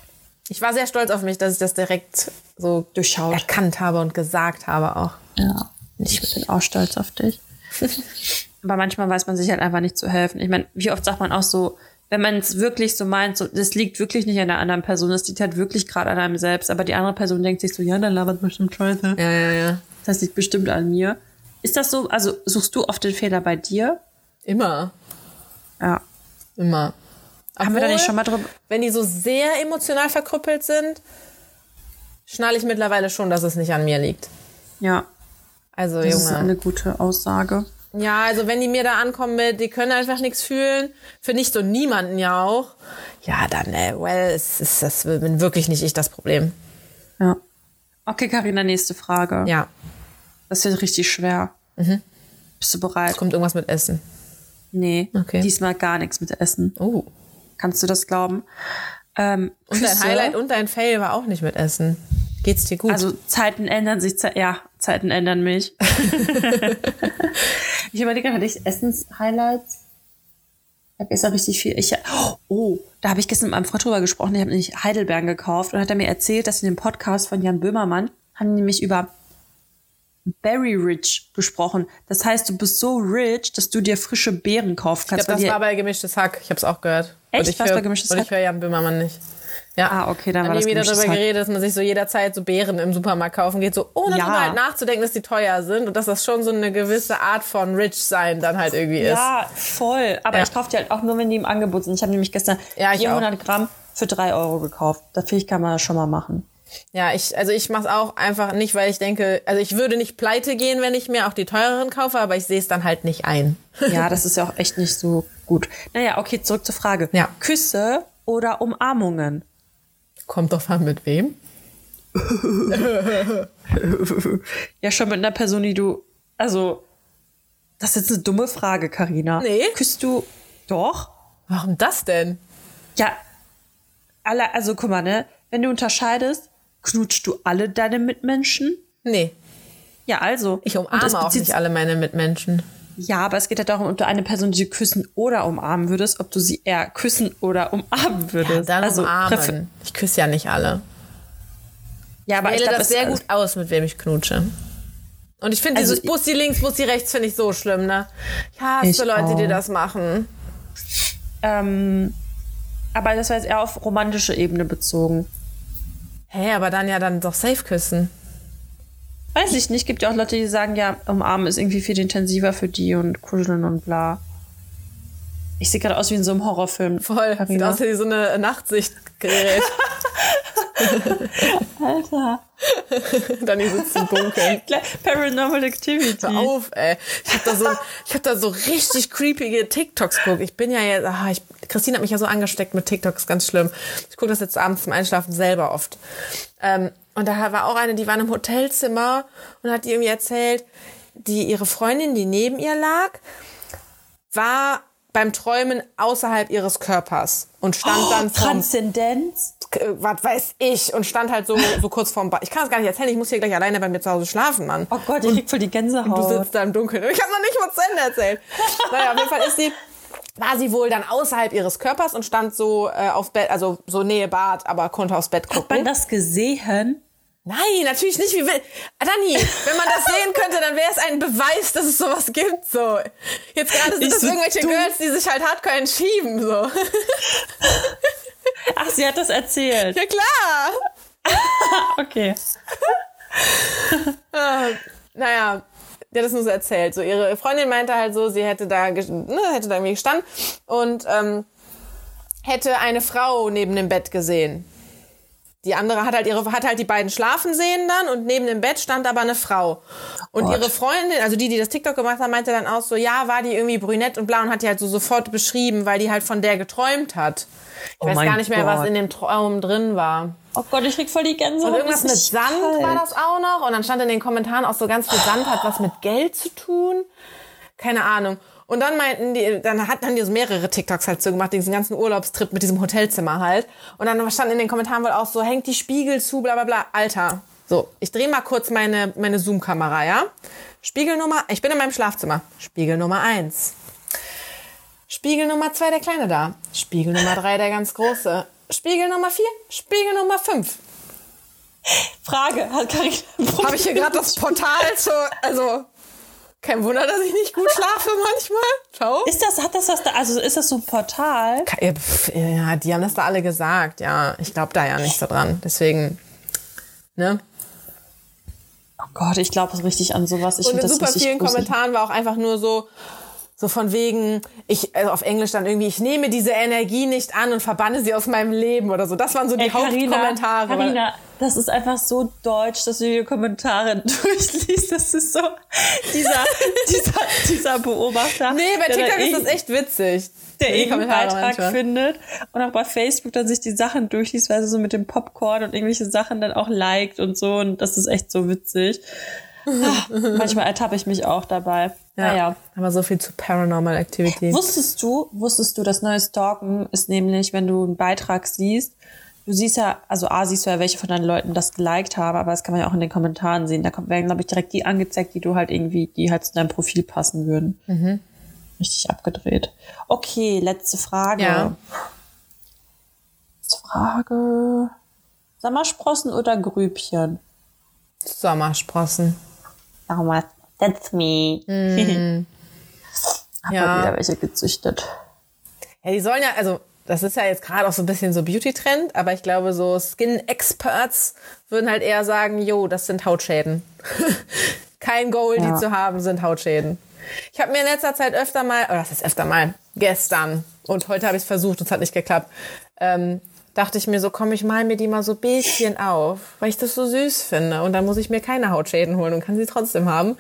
Ich war sehr stolz auf mich, dass ich das direkt so Durchschaut. erkannt habe und gesagt habe auch. ja. Ich bin auch stolz auf dich. [laughs] Aber manchmal weiß man sich halt einfach nicht zu helfen. Ich meine, wie oft sagt man auch so, wenn man es wirklich so meint, so, das liegt wirklich nicht an der anderen Person, das liegt halt wirklich gerade an einem selbst, aber die andere Person denkt sich so, ja, dann labert bestimmt scheiße. Ja, ja, ja. Das liegt bestimmt an mir. Ist das so, also suchst du oft den Fehler bei dir? Immer. Ja. Immer. Haben wir da nicht Obwohl, schon mal drüber? Wenn die so sehr emotional verkrüppelt sind, schnalle ich mittlerweile schon, dass es nicht an mir liegt. Ja. Also, Das ist Junge. eine gute Aussage. Ja, also wenn die mir da ankommen mit, die können einfach nichts fühlen, für nicht so niemanden ja auch, ja, dann, äh, well, es ist, das bin wirklich nicht ich das Problem. Ja. Okay, Karina, nächste Frage. Ja, Das wird richtig schwer. Bist du bereit? kommt irgendwas mit Essen. Nee. Okay. Diesmal gar nichts mit Essen. Oh. Kannst du das glauben? Ähm, Und dein Highlight und dein Fail war auch nicht mit Essen. Geht's dir gut? Also Zeiten ändern sich, ja, Zeiten ändern mich. [laughs] [laughs] ich überlege, hatte ich Essens-Highlights? Ich habe gestern richtig viel. Ich, oh, da habe ich gestern mit meinem Freund drüber gesprochen. Ich habe nämlich Heidelbeeren gekauft und hat er mir erzählt, dass in dem Podcast von Jan Böhmermann haben die nämlich über Berry Rich gesprochen. Das heißt, du bist so rich, dass du dir frische Beeren kaufen ich kannst. glaube, das war bei Gemischtes Hack. Ich habe es auch gehört. Echt? Und ich War's hör, bei Gemischtes Und Hack? ich höre Jan Böhmermann nicht. Ja. Ah, okay, dann war Haben das die wieder darüber geredet, dass man sich so jederzeit so Beeren im Supermarkt kaufen geht, so ohne Ja. drüber halt nachzudenken, dass die teuer sind und dass das schon so eine gewisse Art von Rich sein dann halt irgendwie ist. Ja, voll. Aber Ja. ich kaufe die halt auch nur, wenn die im Angebot sind. Ich habe nämlich gestern Ja, ich 400 Gramm für 3 Euro gekauft. Das finde ich, kann man schon mal machen. Ja, ich, also ich mache es auch einfach nicht, weil ich denke, also ich würde nicht pleite gehen, wenn ich mir auch die teureren kaufe, aber ich sehe es dann halt nicht ein. Ja, [laughs] das ist ja auch echt nicht so gut. Naja, okay, zurück zur Frage. Ja. Küsse oder Umarmungen? Kommt doch an mit wem? [laughs] Ja, schon mit einer Person, die du. Also, das ist jetzt eine dumme Frage, Karina. Nee. Küsst du. Doch? Warum das denn? Ja. Alle, also guck mal, ne? Wenn du unterscheidest, knutschst du alle deine Mitmenschen? Nee, Ja, also. ich umarme auch nicht alle meine Mitmenschen. Ja, aber es geht ja darum, ob du eine Person, die du küssen oder umarmen würdest, ob du sie eher küssen oder umarmen würdest. Dann also, umarmen. Ich küsse ja nicht alle. Ja, aber Ich ich glaube, das sehr gut aus, mit wem ich knutsche. Und ich finde Also dieses Bussi links, Bussi rechts finde ich so schlimm, ne? Ich hasse Ich Leute, die auch. das machen. Ähm, aber das war jetzt eher auf romantische Ebene bezogen. Hä, hey, aber dann ja dann doch safe küssen. Weiß ich nicht, gibt ja auch Leute, die sagen, ja, umarmen ist irgendwie viel intensiver für die und kuscheln und bla. Ich sehe gerade aus wie in so einem Horrorfilm. Voll. Sieht aus wie so eine Nachtsichtgerät. [laughs] Alter. [laughs] dann die sitzt im Dunkeln. [laughs] Paranormal Activity. Hör auf, ey. Ich hab da so, ich hab da so richtig creepige TikToks geguckt. Ich bin ja jetzt, ah, ich, Christine hat mich ja so angesteckt mit TikToks, ganz schlimm. Ich gucke das jetzt abends zum Einschlafen selber oft. Ähm, und da war auch eine, die war in einem Hotelzimmer und hat irgendwie erzählt, die ihre Freundin, die neben ihr lag, war beim Träumen außerhalb ihres Körpers und stand dann vom Transzendenz. äh, was weiß ich, und stand halt so, so kurz vorm Bad. Ich kann es gar nicht erzählen, ich muss hier gleich alleine bei mir zu Hause schlafen, Mann. Oh Gott, ich krieg voll die Gänsehaut. Du sitzt da im Dunkeln. Ich habe noch nicht mal zu Ende erzählt. naja, auf jeden Fall ist sie, war sie wohl dann außerhalb ihres Körpers und stand so äh, auf Bett, also so Nähe Bad, aber konnte aufs Bett Hat man gucken. das gesehen? Nein, natürlich nicht. Wie will, Dani, wenn man das sehen könnte, dann wäre es ein Beweis, dass es sowas gibt. So. Jetzt gerade sind Ich es so irgendwelche dumm. Girls, die sich halt hardcore entschieben. So. Ach, sie hat das erzählt. Ja klar. [laughs] Okay. [laughs] naja, die hat das nur so erzählt. So ihre Freundin meinte halt so, sie hätte da, ne, hätte da irgendwie gestanden und ähm, hätte eine Frau neben dem Bett gesehen. Die andere hat halt ihre, hat halt die beiden schlafen sehen dann und neben dem Bett stand aber eine Frau. Und Gott. ihre Freundin, also die, die das TikTok gemacht hat, meinte dann auch so, ja, war die irgendwie brünett und blau und hat die halt so sofort beschrieben, weil die halt von der geträumt hat. Ich Oh weiß gar nicht mehr, was Gott. in dem Traum drin war. Oh Gott, ich krieg voll die Gänsehaut. Und irgendwas das mit Sand kalt. war das auch noch. Und dann stand in den Kommentaren auch so ganz viel Sand hat was mit Geld zu tun. Keine Ahnung. Und dann meinten die, dann hatten haben die so mehrere TikToks halt so gemacht, diesen ganzen Urlaubstrip mit diesem Hotelzimmer halt. Und dann stand in den Kommentaren wohl auch so, hängt die Spiegel zu, bla bla bla. Alter. So, ich drehe mal kurz meine, meine Zoom-Kamera, ja? Spiegel Nummer, ich bin in meinem Schlafzimmer. Spiegel Nummer eins. Spiegel Nummer zwei, der Kleine da. Spiegel Nummer drei, der ganz Große. Spiegel Nummer vier, Spiegel Nummer fünf. Frage, hat Carina Habe ich hier gerade das Portal zu, also kein Wunder, dass ich nicht gut schlafe manchmal. Ciao. Ist das, hat das was da, also ist das so ein Portal? Ja, die haben das da alle gesagt. Ja, ich glaube da ja nicht so dran. Deswegen, ne? Oh Gott, ich glaube richtig an sowas. Ich Und in super vielen gruselig. Kommentaren war auch einfach nur so, so von wegen, ich, also auf Englisch dann irgendwie, ich nehme diese Energie nicht an und verbanne sie aus meinem Leben oder so. Das waren so die Ey, Carina, Hauptkommentare. Carina, das ist einfach so deutsch, dass du die Kommentare [laughs] durchliest. Das ist so dieser, [laughs] dieser, dieser Beobachter. nee, bei TikTok ist das echt witzig. der irgendeinen Kommentare Beitrag manchmal. findet und auch bei Facebook dann sich die Sachen durchliest, weil sie so mit dem Popcorn und irgendwelche Sachen dann auch liked und so und das ist echt so witzig. Ah, Manchmal ertappe ich mich auch dabei. Naja. Aber so viel zu Paranormal Activity. Wusstest du, wusstest du, das neue Stalken ist nämlich, wenn du einen Beitrag siehst, du siehst ja, also A, siehst du ja, welche von deinen Leuten das geliked haben, aber das kann man ja auch in den Kommentaren sehen. Da werden, glaube ich, direkt die angezeigt, die du halt irgendwie, die halt zu deinem Profil passen würden. Mhm. Richtig abgedreht. Okay, letzte Frage. Ja. Letzte Frage. Sommersprossen oder Grübchen? Sommersprossen. Mal, that's me. [laughs] Hab Ja. mal wieder welche gezüchtet. Ja, die sollen ja, also das ist ja jetzt gerade auch so ein bisschen so Beauty-Trend, aber ich glaube, so Skin-Experts würden halt eher sagen, jo, das sind Hautschäden. [laughs] Kein Goal, Ja. die zu haben, sind Hautschäden. Ich habe mir in letzter Zeit öfter mal, oder das ist öfter mal, gestern und heute habe ich es versucht und es hat nicht geklappt, ähm, dachte ich mir so, komm, ich mal mir die mal so ein bisschen auf, weil ich das so süß finde und dann muss ich mir keine Hautschäden holen und kann sie trotzdem haben.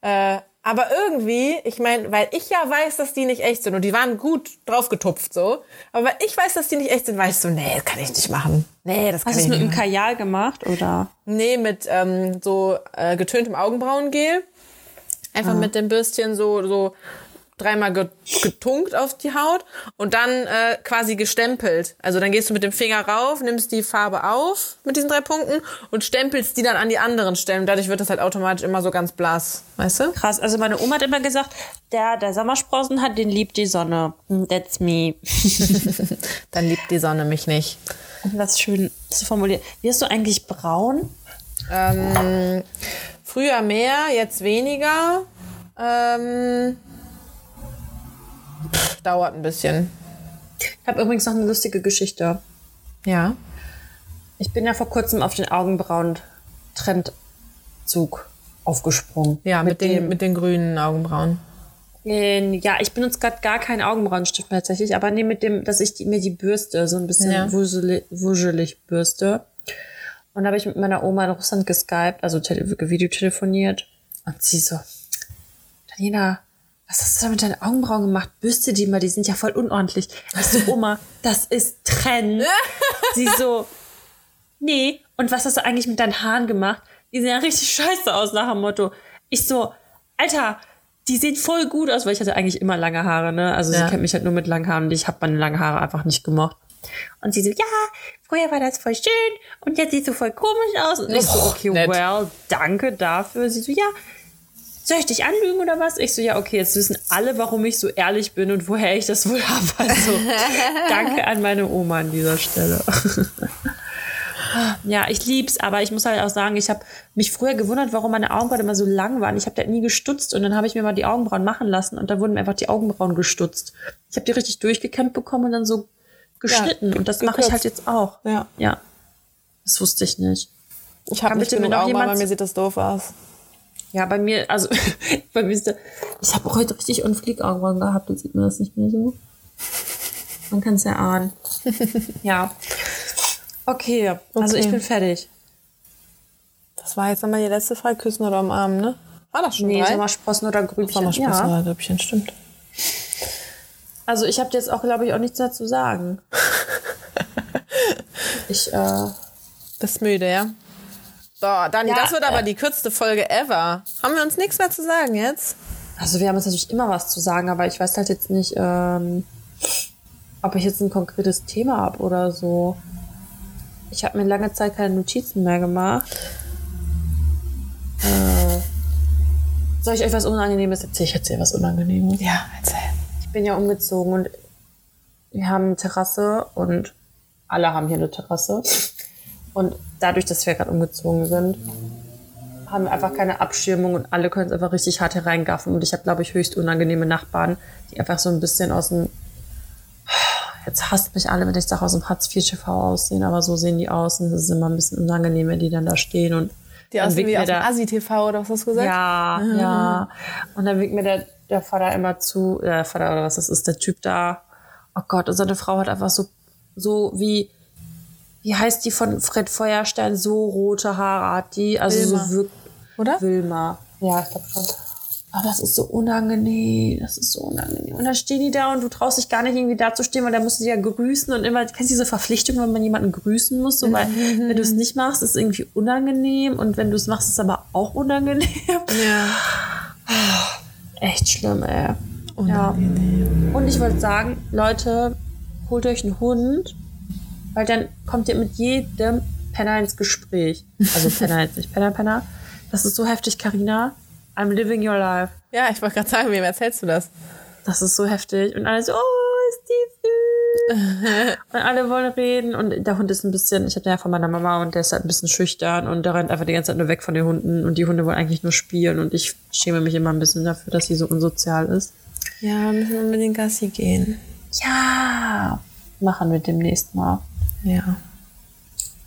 Äh, aber irgendwie, ich meine, weil ich ja weiß, dass die nicht echt sind und die waren gut draufgetupft so, aber weil ich weiß, dass die nicht echt sind, weiß so, nee, das kann ich nicht machen. Nee, das kann Hast du ich es mit nicht einem. Kajal gemacht oder? Nee, mit ähm, so äh, getöntem Augenbrauengel. Einfach mit dem Bürstchen so, so dreimal ge getunkt auf die Haut und dann äh, quasi gestempelt. Also dann gehst du mit dem Finger rauf, nimmst die Farbe auf mit diesen drei Punkten und stempelst die dann an die anderen Stellen. Dadurch wird das halt automatisch immer so ganz blass, weißt du? Krass, also meine Oma hat immer gesagt, der, der Sommersprossen hat, den liebt die Sonne. Hm, That's me. [laughs] Dann liebt die Sonne mich nicht. Das ist schön zu formulieren. Wirst du eigentlich braun? Ähm, früher mehr, jetzt weniger. Ähm, pff, dauert ein bisschen. Ich habe übrigens noch eine lustige Geschichte. Ja. Ich bin ja vor kurzem auf den Augenbrauen-Trendzug aufgesprungen. Ja, mit, den, mit den grünen Augenbrauen. den, ja, ich benutze gerade gar keinen Augenbrauenstift mehr tatsächlich, aber nee, mit dem, dass ich die, mir die Bürste so ein bisschen Ja. wuschelig, wuschelig bürste. Und da habe ich mit meiner Oma in Russland geskypt, also tele videotelefoniert. Und sie so, Daniela, was hast du da mit deinen Augenbrauen gemacht? Bürste die mal, die sind ja voll unordentlich. Ich so, Oma, [laughs] das ist Trend. sie so, nee, und was hast du eigentlich mit deinen Haaren gemacht? Die sehen ja richtig scheiße aus nach dem Motto. Ich so, Alter, die sehen voll gut aus, weil ich hatte eigentlich immer lange Haare, ne? Also Ja. sie kennt mich halt nur mit langen Haaren und ich habe meine langen Haare einfach nicht gemocht. Und sie so, ja, früher war das voll schön und jetzt sieht so voll komisch aus. Und ich so, okay, nett. well, danke dafür. Sie so, ja, soll ich dich anlügen oder was? Ich so, ja, okay, jetzt wissen alle, warum ich so ehrlich bin und woher ich das wohl habe. Also, [laughs] danke an meine Oma an dieser Stelle. [laughs] Ja, ich lieb's, aber ich muss halt auch sagen, ich habe mich früher gewundert, warum meine Augenbrauen immer so lang waren. Ich habe da nie gestutzt und dann habe ich mir mal die Augenbrauen machen lassen und da wurden mir einfach die Augenbrauen gestutzt. Ich habe die richtig durchgekämmt bekommen und dann so geschnitten und das mache ich halt jetzt auch. Ja. Ja. Das wusste ich nicht. Ich habe nicht bitte genug Augenbrauen, jemand- bei mir sieht das doof aus. Ja, bei mir, also [laughs] bei mir ist der, ich habe heute richtig Unflieg-Augenbrauen gehabt, jetzt sieht man das nicht mehr so. Man kann es ja ahnen. [laughs] ja. Okay, also Okay. ich bin fertig. Das war jetzt nochmal die letzte Frage. Küssen oder umarmen, ne? War das schon Nee, drei? Sommersprossen oder Grübchen. Sommersprossen Ja. oder Grübchen, stimmt. Also ich habe jetzt auch, glaube ich, auch nichts mehr zu sagen. [laughs] ich, äh, Das ist müde, ja? Boah, Dani, Ja, das wird aber äh, die kürzeste Folge ever. Haben wir uns nichts mehr zu sagen jetzt? also wir haben jetzt natürlich immer was zu sagen, aber ich weiß halt jetzt nicht, ähm, ob ich jetzt ein konkretes Thema habe oder so. Ich habe mir lange Zeit keine Notizen mehr gemacht. Äh, soll ich euch was Unangenehmes erzählen? Ich erzähle was Unangenehmes. Ja, erzähl. Ich bin ja umgezogen und wir haben eine Terrasse und alle haben hier eine Terrasse. Und dadurch, dass wir gerade umgezogen sind, haben wir einfach keine Abschirmung und alle können es einfach richtig hart hereingaffen. Und ich habe, glaube ich, höchst unangenehme Nachbarn, die einfach so ein bisschen aus dem. Jetzt hasst mich alle, wenn ich sage, aus dem Hartz-IV-TV aussehen, aber so sehen die aus und es ist immer ein bisschen unangenehm, wenn die dann da stehen und Die aussehen wie aus dem der- Asi-TV oder was hast du gesagt? ja, ja. Und dann winkt mir der, der Vater immer zu, der Vater oder was das ist, der Typ da. Oh Gott, und seine Frau hat einfach so, so wie, wie heißt die von Fred Feuerstein, so rote Haare hat die. Also Wilma. so wirklich. Oder? Wilma. Ja, ich glaube schon. Aber das ist so unangenehm. Das ist so unangenehm. Und dann stehen die da und du traust dich gar nicht irgendwie da zu stehen, weil da musst du sie ja grüßen und immer, kennst du diese Verpflichtung, wenn man jemanden grüßen muss? So, weil, wenn du es nicht machst, ist es irgendwie unangenehm und wenn du es machst, ist es aber auch unangenehm. Ja. Echt schlimm, ey. Ja. Und ich wollte sagen, Leute, holt euch einen Hund, weil dann kommt ihr mit jedem Penner ins Gespräch. Also Penner jetzt nicht, Penner, Penner. Das ist so heftig, Karina. I'm living your life. Ja, ich wollte gerade sagen, wem erzählst du das? Das ist so heftig. Und alle so, oh, ist die süß. und alle wollen reden. Und der Hund ist ein bisschen, ich habe den ja von meiner Mama und der ist halt ein bisschen schüchtern und der rennt einfach die ganze Zeit nur weg von den Hunden. Und die Hunde wollen eigentlich nur spielen. Und ich schäme mich immer ein bisschen dafür, dass sie so unsozial ist. Ja, müssen wir mit den Gassi gehen. Ja, machen wir demnächst mal. Ja.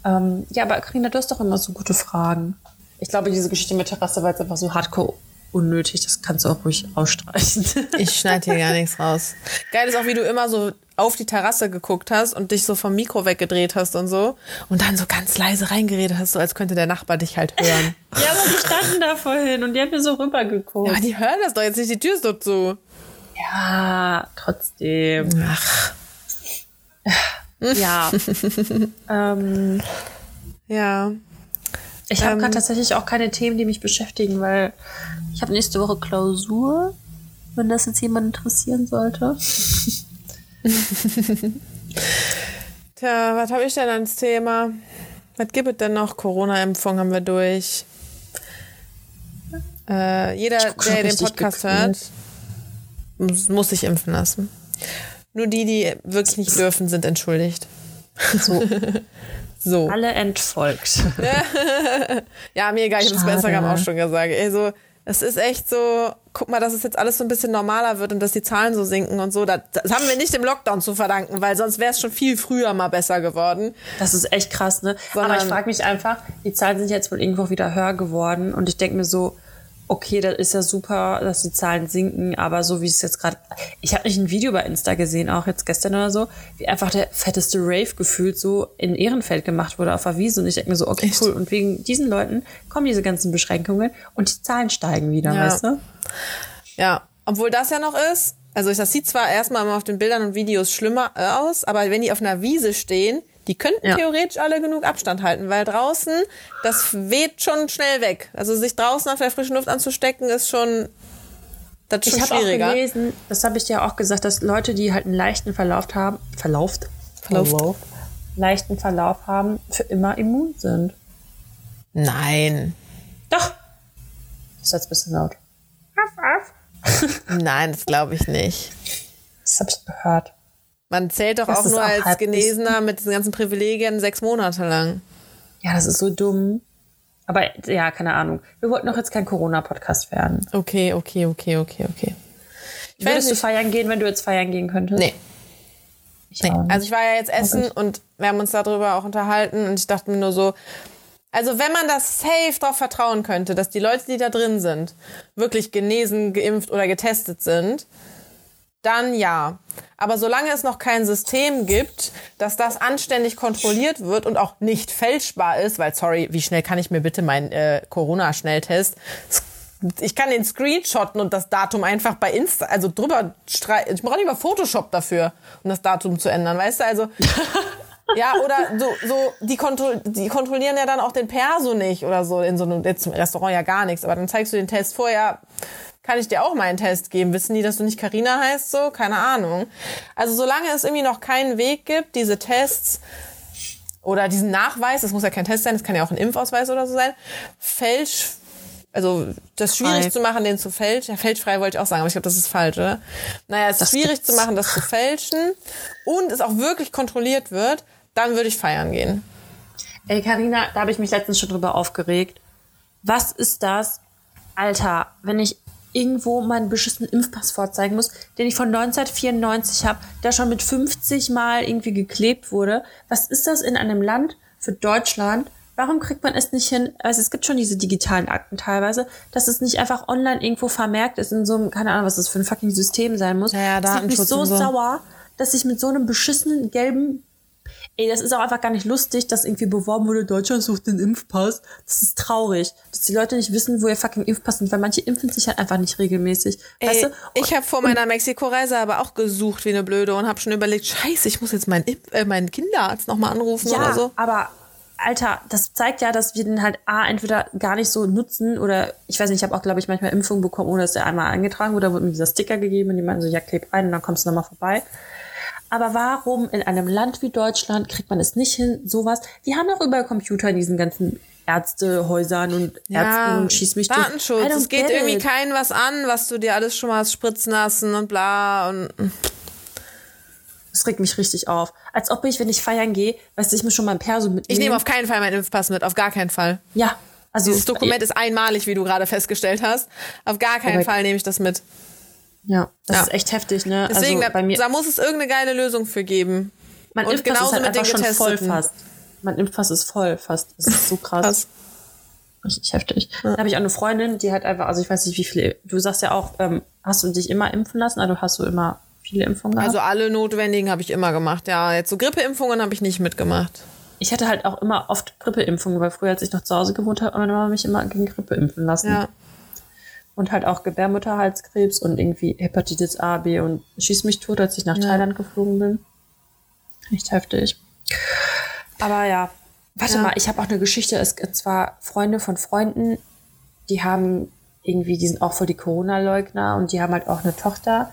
Ähm, ja, aber Karina, du hast doch immer so gute Fragen. Ich glaube, diese Geschichte mit Terrasse war jetzt einfach so hardcore unnötig. Das kannst du auch ruhig ausstreichen. Ich schneide hier gar nichts raus. Geil ist auch, wie du immer so auf die Terrasse geguckt hast und dich so vom Mikro weggedreht hast und so. Und dann so ganz leise reingeredet hast, so als könnte der Nachbar dich halt hören. [laughs] ja, aber die standen da vorhin und die haben mir so rübergeguckt. Aber die hören das doch jetzt nicht, die Tür ist doch zu. Ja, trotzdem. Ach. Ja. [laughs] ähm, Ja. ich habe Ähm. gerade tatsächlich auch keine Themen, die mich beschäftigen, weil ich habe nächste Woche Klausur, wenn das jetzt jemand interessieren sollte. [laughs] Tja, was habe ich denn als Thema? Was gibt es denn noch? Corona-Impfung haben wir durch. Äh, jeder, der den Podcast hört, muss sich impfen lassen. Nur die, die wirklich nicht dürfen, sind entschuldigt. So, [laughs] So. alle entfolgt. [laughs] Ja, mir egal, ich habe es bei. Instagram auch schon gesagt. Also, es ist echt so, guck mal, dass es jetzt alles so ein bisschen normaler wird und dass die Zahlen so sinken und so. Das, das haben wir nicht dem Lockdown zu verdanken, weil sonst wäre es schon viel früher mal besser geworden. Das ist echt krass, ne? Sondern- Aber ich frage mich einfach, die Zahlen sind jetzt wohl irgendwo wieder höher geworden und ich denke mir so, okay, das ist ja super, dass die Zahlen sinken, aber so wie es jetzt gerade, ich habe nicht ein Video bei Insta gesehen, auch jetzt gestern oder so, wie einfach der fetteste Rave gefühlt so in Ehrenfeld gemacht wurde auf der Wiese und ich denke mir so, okay, Echt? cool und wegen diesen Leuten kommen diese ganzen Beschränkungen und die Zahlen steigen wieder, Ja. weißt du? Ja, obwohl das ja noch ist, also das sieht zwar erstmal immer auf den Bildern und Videos schlimmer aus, aber wenn die auf einer Wiese stehen, die könnten Ja. theoretisch alle genug Abstand halten, weil draußen, das weht schon schnell weg. Also sich draußen auf der frischen Luft anzustecken, ist schon, das ist Ich habe auch gelesen, das habe ich dir auch gesagt, dass Leute, die halt einen leichten Verlauf haben, verlauft, Verlauft. leichten Verlauf haben, für immer immun sind. Nein, Doch. Das ist jetzt ein bisschen laut. nein, das glaube ich nicht. Das habe ich gehört. Man zählt doch Das auch nur auch als. Genesener mit diesen ganzen Privilegien sechs Monate lang. Ja, das ist so dumm. Aber ja, keine Ahnung. Wir wollten doch jetzt kein Corona-Podcast werden. Okay, okay, okay, okay, okay. Ich Würdest du feiern gehen, wenn du jetzt feiern gehen könntest? Nee. Ich Nee. Also ich war ja jetzt essen nicht. und wir haben uns darüber auch unterhalten und ich dachte mir nur so, also wenn man das safe darauf vertrauen könnte, dass die Leute, die da drin sind, wirklich genesen, geimpft oder getestet sind, dann ja. Aber solange es noch kein System gibt, dass das anständig kontrolliert wird und auch nicht fälschbar ist, weil sorry, wie schnell kann ich mir bitte meinen äh, Corona-Schnelltest ich kann den screenshotten und das Datum einfach bei Insta, also drüber streichen. Ich brauche nicht mal Photoshop dafür, um das Datum zu ändern, weißt du? Also, [laughs] ja, oder so, so die, kontro die kontrollieren ja dann auch den Perso nicht oder so in so einem, jetzt im Restaurant ja gar nichts, aber dann zeigst du den Test vorher, kann ich dir auch mal einen Test geben? Wissen die, dass du nicht Karina heißt so? Keine Ahnung. Also solange es irgendwie noch keinen Weg gibt, diese Tests oder diesen Nachweis, das muss ja kein Test sein, das kann ja auch ein Impfausweis oder so sein, fälsch also das schwierig Frei. zu machen, den zu fälschen. Ja, fälschfrei wollte ich auch sagen, aber ich glaube, das ist falsch, oder? Naja, es ist schwierig zu machen, das zu fälschen und es auch wirklich kontrolliert wird, dann würde ich feiern gehen. Ey, Karina, da habe ich mich letztens schon drüber aufgeregt. Was ist das? Alter, wenn ich irgendwo meinen beschissenen Impfpass vorzeigen muss, den ich von 1994 habe, der schon mit 50 Mal irgendwie geklebt wurde. Was ist das in einem Land für Deutschland, Warum kriegt man es nicht hin? Also es gibt schon diese digitalen Akten teilweise, dass es nicht einfach online irgendwo vermerkt ist in so einem, keine Ahnung, was das für ein fucking System sein muss. Ja, ja das macht mich so, so sauer, dass ich mit so einem beschissenen gelben Ey, das ist auch einfach gar nicht lustig, dass irgendwie beworben wurde, Deutschland sucht den Impfpass. Das ist traurig, dass die Leute nicht wissen, wo ihr fucking Impfpass sind, weil manche impfen sich halt einfach nicht regelmäßig. Ey, weißt du? ich habe vor meiner Mexiko-Reise aber auch gesucht wie eine Blöde und habe schon überlegt, scheiße, ich muss jetzt meinen, Impf äh, meinen Kinderarzt nochmal anrufen ja, oder so. aber Alter, das zeigt ja, dass wir den halt A, entweder gar nicht so nutzen oder ich weiß nicht, ich habe auch, glaube ich, manchmal Impfungen bekommen, ohne dass der einmal eingetragen wurde. Da wurde mir dieser Sticker gegeben und die meinten so, ja, kleb rein und dann kommst du nochmal vorbei. Aber warum in einem Land wie Deutschland kriegt man es nicht hin, sowas? Die haben doch über Computer in diesen ganzen Ärztehäusern und ja, Ärzten und schieß mich Datenschutz. Es geht irgendwie keinen was an, was du dir alles schon mal hast spritzen lassen und bla und das regt mich richtig auf. Als ob ich, wenn ich feiern gehe, weißt du, ich muss schon mein Perso mitnehmen. Ich nehme auf keinen Fall meinen Impfpass mit, auf gar keinen Fall. Ja. Also Dieses Dokument ist einmalig, wie du gerade festgestellt hast. Auf gar keinen okay. Fall nehme ich das mit. Ja, das ja. ist echt heftig, ne? Deswegen, also bei mir, da muss es irgendeine geile Lösung für geben. Mein Und Impfpass ist halt mit den schon voll fast. Mein Impfpass ist voll fast. Das ist so [laughs] krass. krass. Richtig heftig. Ja. Da habe ich auch eine Freundin, die hat einfach, also ich weiß nicht, wie viele, du sagst ja auch, ähm, hast du dich immer impfen lassen? Also hast du immer viele Impfungen gehabt? Also alle notwendigen habe ich immer gemacht, ja. Jetzt so Grippeimpfungen habe ich nicht mitgemacht. Ich hatte halt auch immer oft Grippeimpfungen, weil früher, als ich noch zu Hause gewohnt habe, meine Mama mich immer gegen Grippe impfen lassen. Ja. Und halt auch Gebärmutterhalskrebs und irgendwie Hepatitis A, B und schieß mich tot, als ich nach ja. Thailand geflogen bin. Echt heftig. Aber ja, warte ja. mal, ich habe auch eine Geschichte. Es gibt zwar Freunde von Freunden, die haben irgendwie, die sind auch voll die Corona-Leugner und die haben halt auch eine Tochter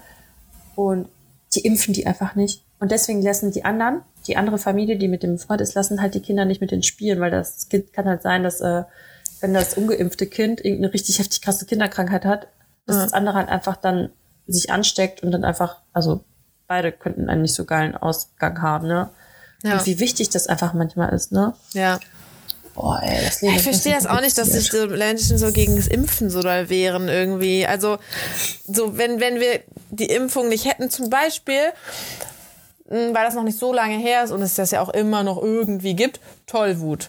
und die impfen die einfach nicht. Und deswegen lassen die anderen, die andere Familie, die mit dem Freund ist, lassen halt die Kinder nicht mit denen spielen, weil das Kind kann halt sein, dass äh, wenn das ungeimpfte Kind irgendeine richtig heftig krasse Kinderkrankheit hat, dass ja. das andere halt einfach dann sich ansteckt und dann einfach, also beide könnten einen nicht so geilen Ausgang haben, ne? Ja. Und wie wichtig das einfach manchmal ist, ne? Ja. Boah, ey, das Leben ich verstehe das auch nicht, dass sich so Menschen so gegen das Impfen so doll wehren irgendwie. Also, so, wenn, wenn wir die Impfung nicht hätten, zum Beispiel, hm, weil das noch nicht so lange her ist und es das ja auch immer noch irgendwie gibt, Tollwut.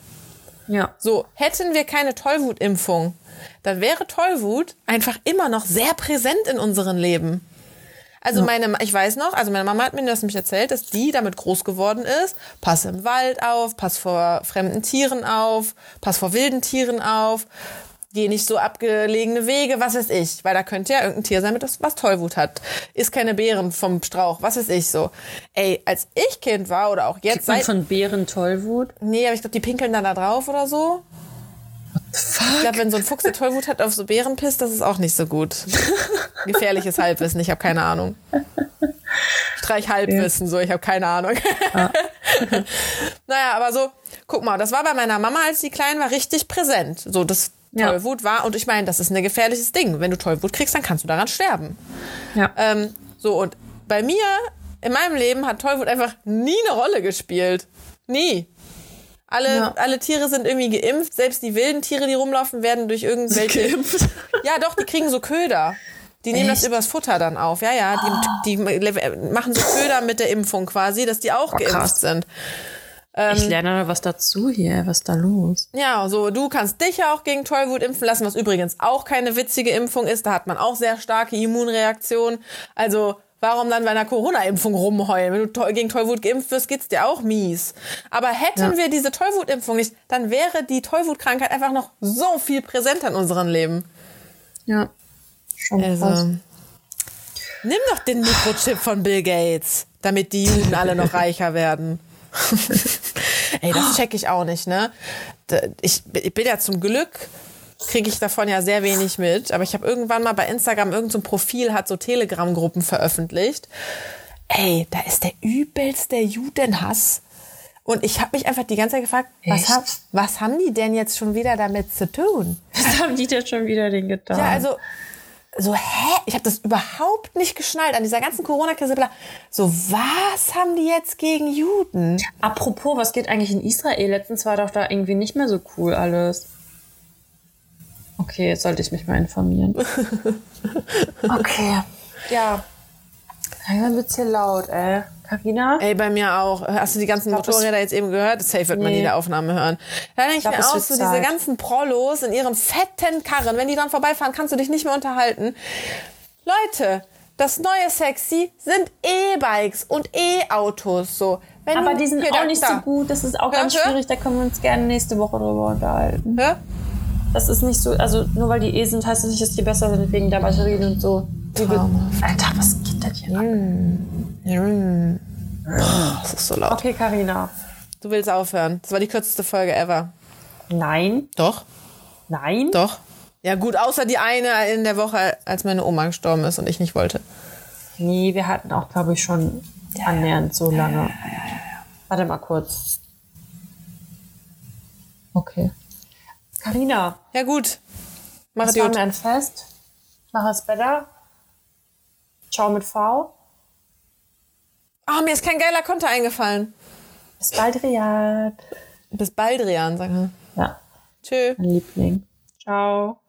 Ja. So, hätten wir keine Tollwutimpfung, dann wäre Tollwut einfach immer noch sehr präsent in unserem Leben. Also meine, ich weiß noch, also meine Mama hat mir das nämlich erzählt, dass die damit groß geworden ist. Pass im Wald auf, pass vor fremden Tieren auf, pass vor wilden Tieren auf, geh nicht so abgelegene Wege, was weiß ich, weil da könnte ja irgendein Tier sein, mit das, was Tollwut hat. Isst keine Beeren vom Strauch, was weiß ich so. Ey, als ich Kind war oder auch jetzt seit von Beeren Tollwut? Nee, aber ich glaube, die pinkeln dann da drauf oder so. Fuck? Ich glaube, wenn so ein Fuchs der Tollwut hat auf so Bären pisst, das ist auch nicht so gut. [laughs] Gefährliches Halbwissen, ich habe keine Ahnung. Streich Halbwissen, so, ich habe keine Ahnung. Ah. [laughs] naja, aber so, guck mal, das war bei meiner Mama, als sie klein war, richtig präsent. So, das Tollwut war, und ich meine, das ist ein gefährliches Ding. Wenn du Tollwut kriegst, dann kannst du daran sterben. Ja. Ähm, so, und bei mir, in meinem Leben, hat Tollwut einfach nie eine Rolle gespielt. Nie. Alle, ja. alle Tiere sind irgendwie geimpft. Selbst die wilden Tiere, die rumlaufen, werden durch irgendwelche. Geimpft? [laughs] Ja, doch, die kriegen so Köder. Die nehmen Echt? das übers Futter dann auf. Ja, ja, die, die machen so Köder mit der Impfung quasi, dass die auch oh, geimpft krass. sind. Ähm, ich lerne was dazu hier. Was ist da los? Ja, so du kannst dich ja auch gegen Tollwut impfen lassen, was übrigens auch keine witzige Impfung ist. Da hat man auch sehr starke Immunreaktionen. Also Warum dann bei einer Corona-Impfung rumheulen? Wenn du gegen Tollwut geimpft wirst, geht's dir auch mies. Aber hätten Ja. wir diese Tollwutimpfung nicht, dann wäre die Tollwutkrankheit einfach noch so viel präsenter in unserem Leben. Ja. Schon Also, krass. nimm doch den Mikrochip von Bill Gates, damit die Juden alle noch reicher werden. [laughs] Ey, das check ich auch nicht, ne? Ich, ich bin ja zum Glück, kriege ich davon ja sehr wenig mit, aber ich habe irgendwann mal bei Instagram irgendein so Profil, hat so Telegram-Gruppen veröffentlicht. Ey, da ist der übelste Judenhass. Und ich habe mich einfach die ganze Zeit gefragt, was, hab, was haben die denn jetzt schon wieder damit zu tun? Was haben die denn schon wieder den getan? Ja, also so, hä? Ich habe das überhaupt nicht geschnallt an dieser ganzen Corona-Krise. So, was haben die jetzt gegen Juden? Apropos, was geht eigentlich in Israel? Letztens war doch da irgendwie nicht mehr so cool alles. Okay, jetzt sollte ich mich mal informieren. [laughs] okay. Ja. Dann wird's hier laut, ey. Carina? Ey, bei mir auch. Hast du die ganzen glaub, Motorräder jetzt eben gehört? Safe wird man Nee. die der Aufnahme hören. Da denke ich glaub, mir auch so, diese ganzen Prollos in ihren fetten Karren. Wenn die dran vorbeifahren, kannst du dich nicht mehr unterhalten. Leute, das neue Sexy sind E-Bikes und E-Autos. So. Wenn Aber die sind auch nicht da. so gut. Das ist auch Hör, ganz schwierig. Da können wir uns gerne nächste Woche drüber unterhalten. Hör? Das ist nicht so, also nur weil die E sind, heißt das nicht, dass die besser sind wegen der Batterien und so. Alter, was geht denn hier? ab? Boah, das ist so laut. Okay, Carina. Du willst aufhören. Das war die kürzeste Folge ever. Nein, Doch. nein. Doch. Ja gut, außer die eine in der Woche, als meine Oma gestorben ist und ich nicht wollte. Nee, wir hatten auch, glaube ich, schon annähernd so lange. Warte mal kurz. Okay. Carina, Ja gut. Mach das es gut. ein Fest. Mach es besser. Ciao mit V. Ah, mir ist kein geiler Konter eingefallen. Bis bald, Riyad. Bis bald, Rian, sag mal. Ja, Tschö. mein Liebling. Ciao.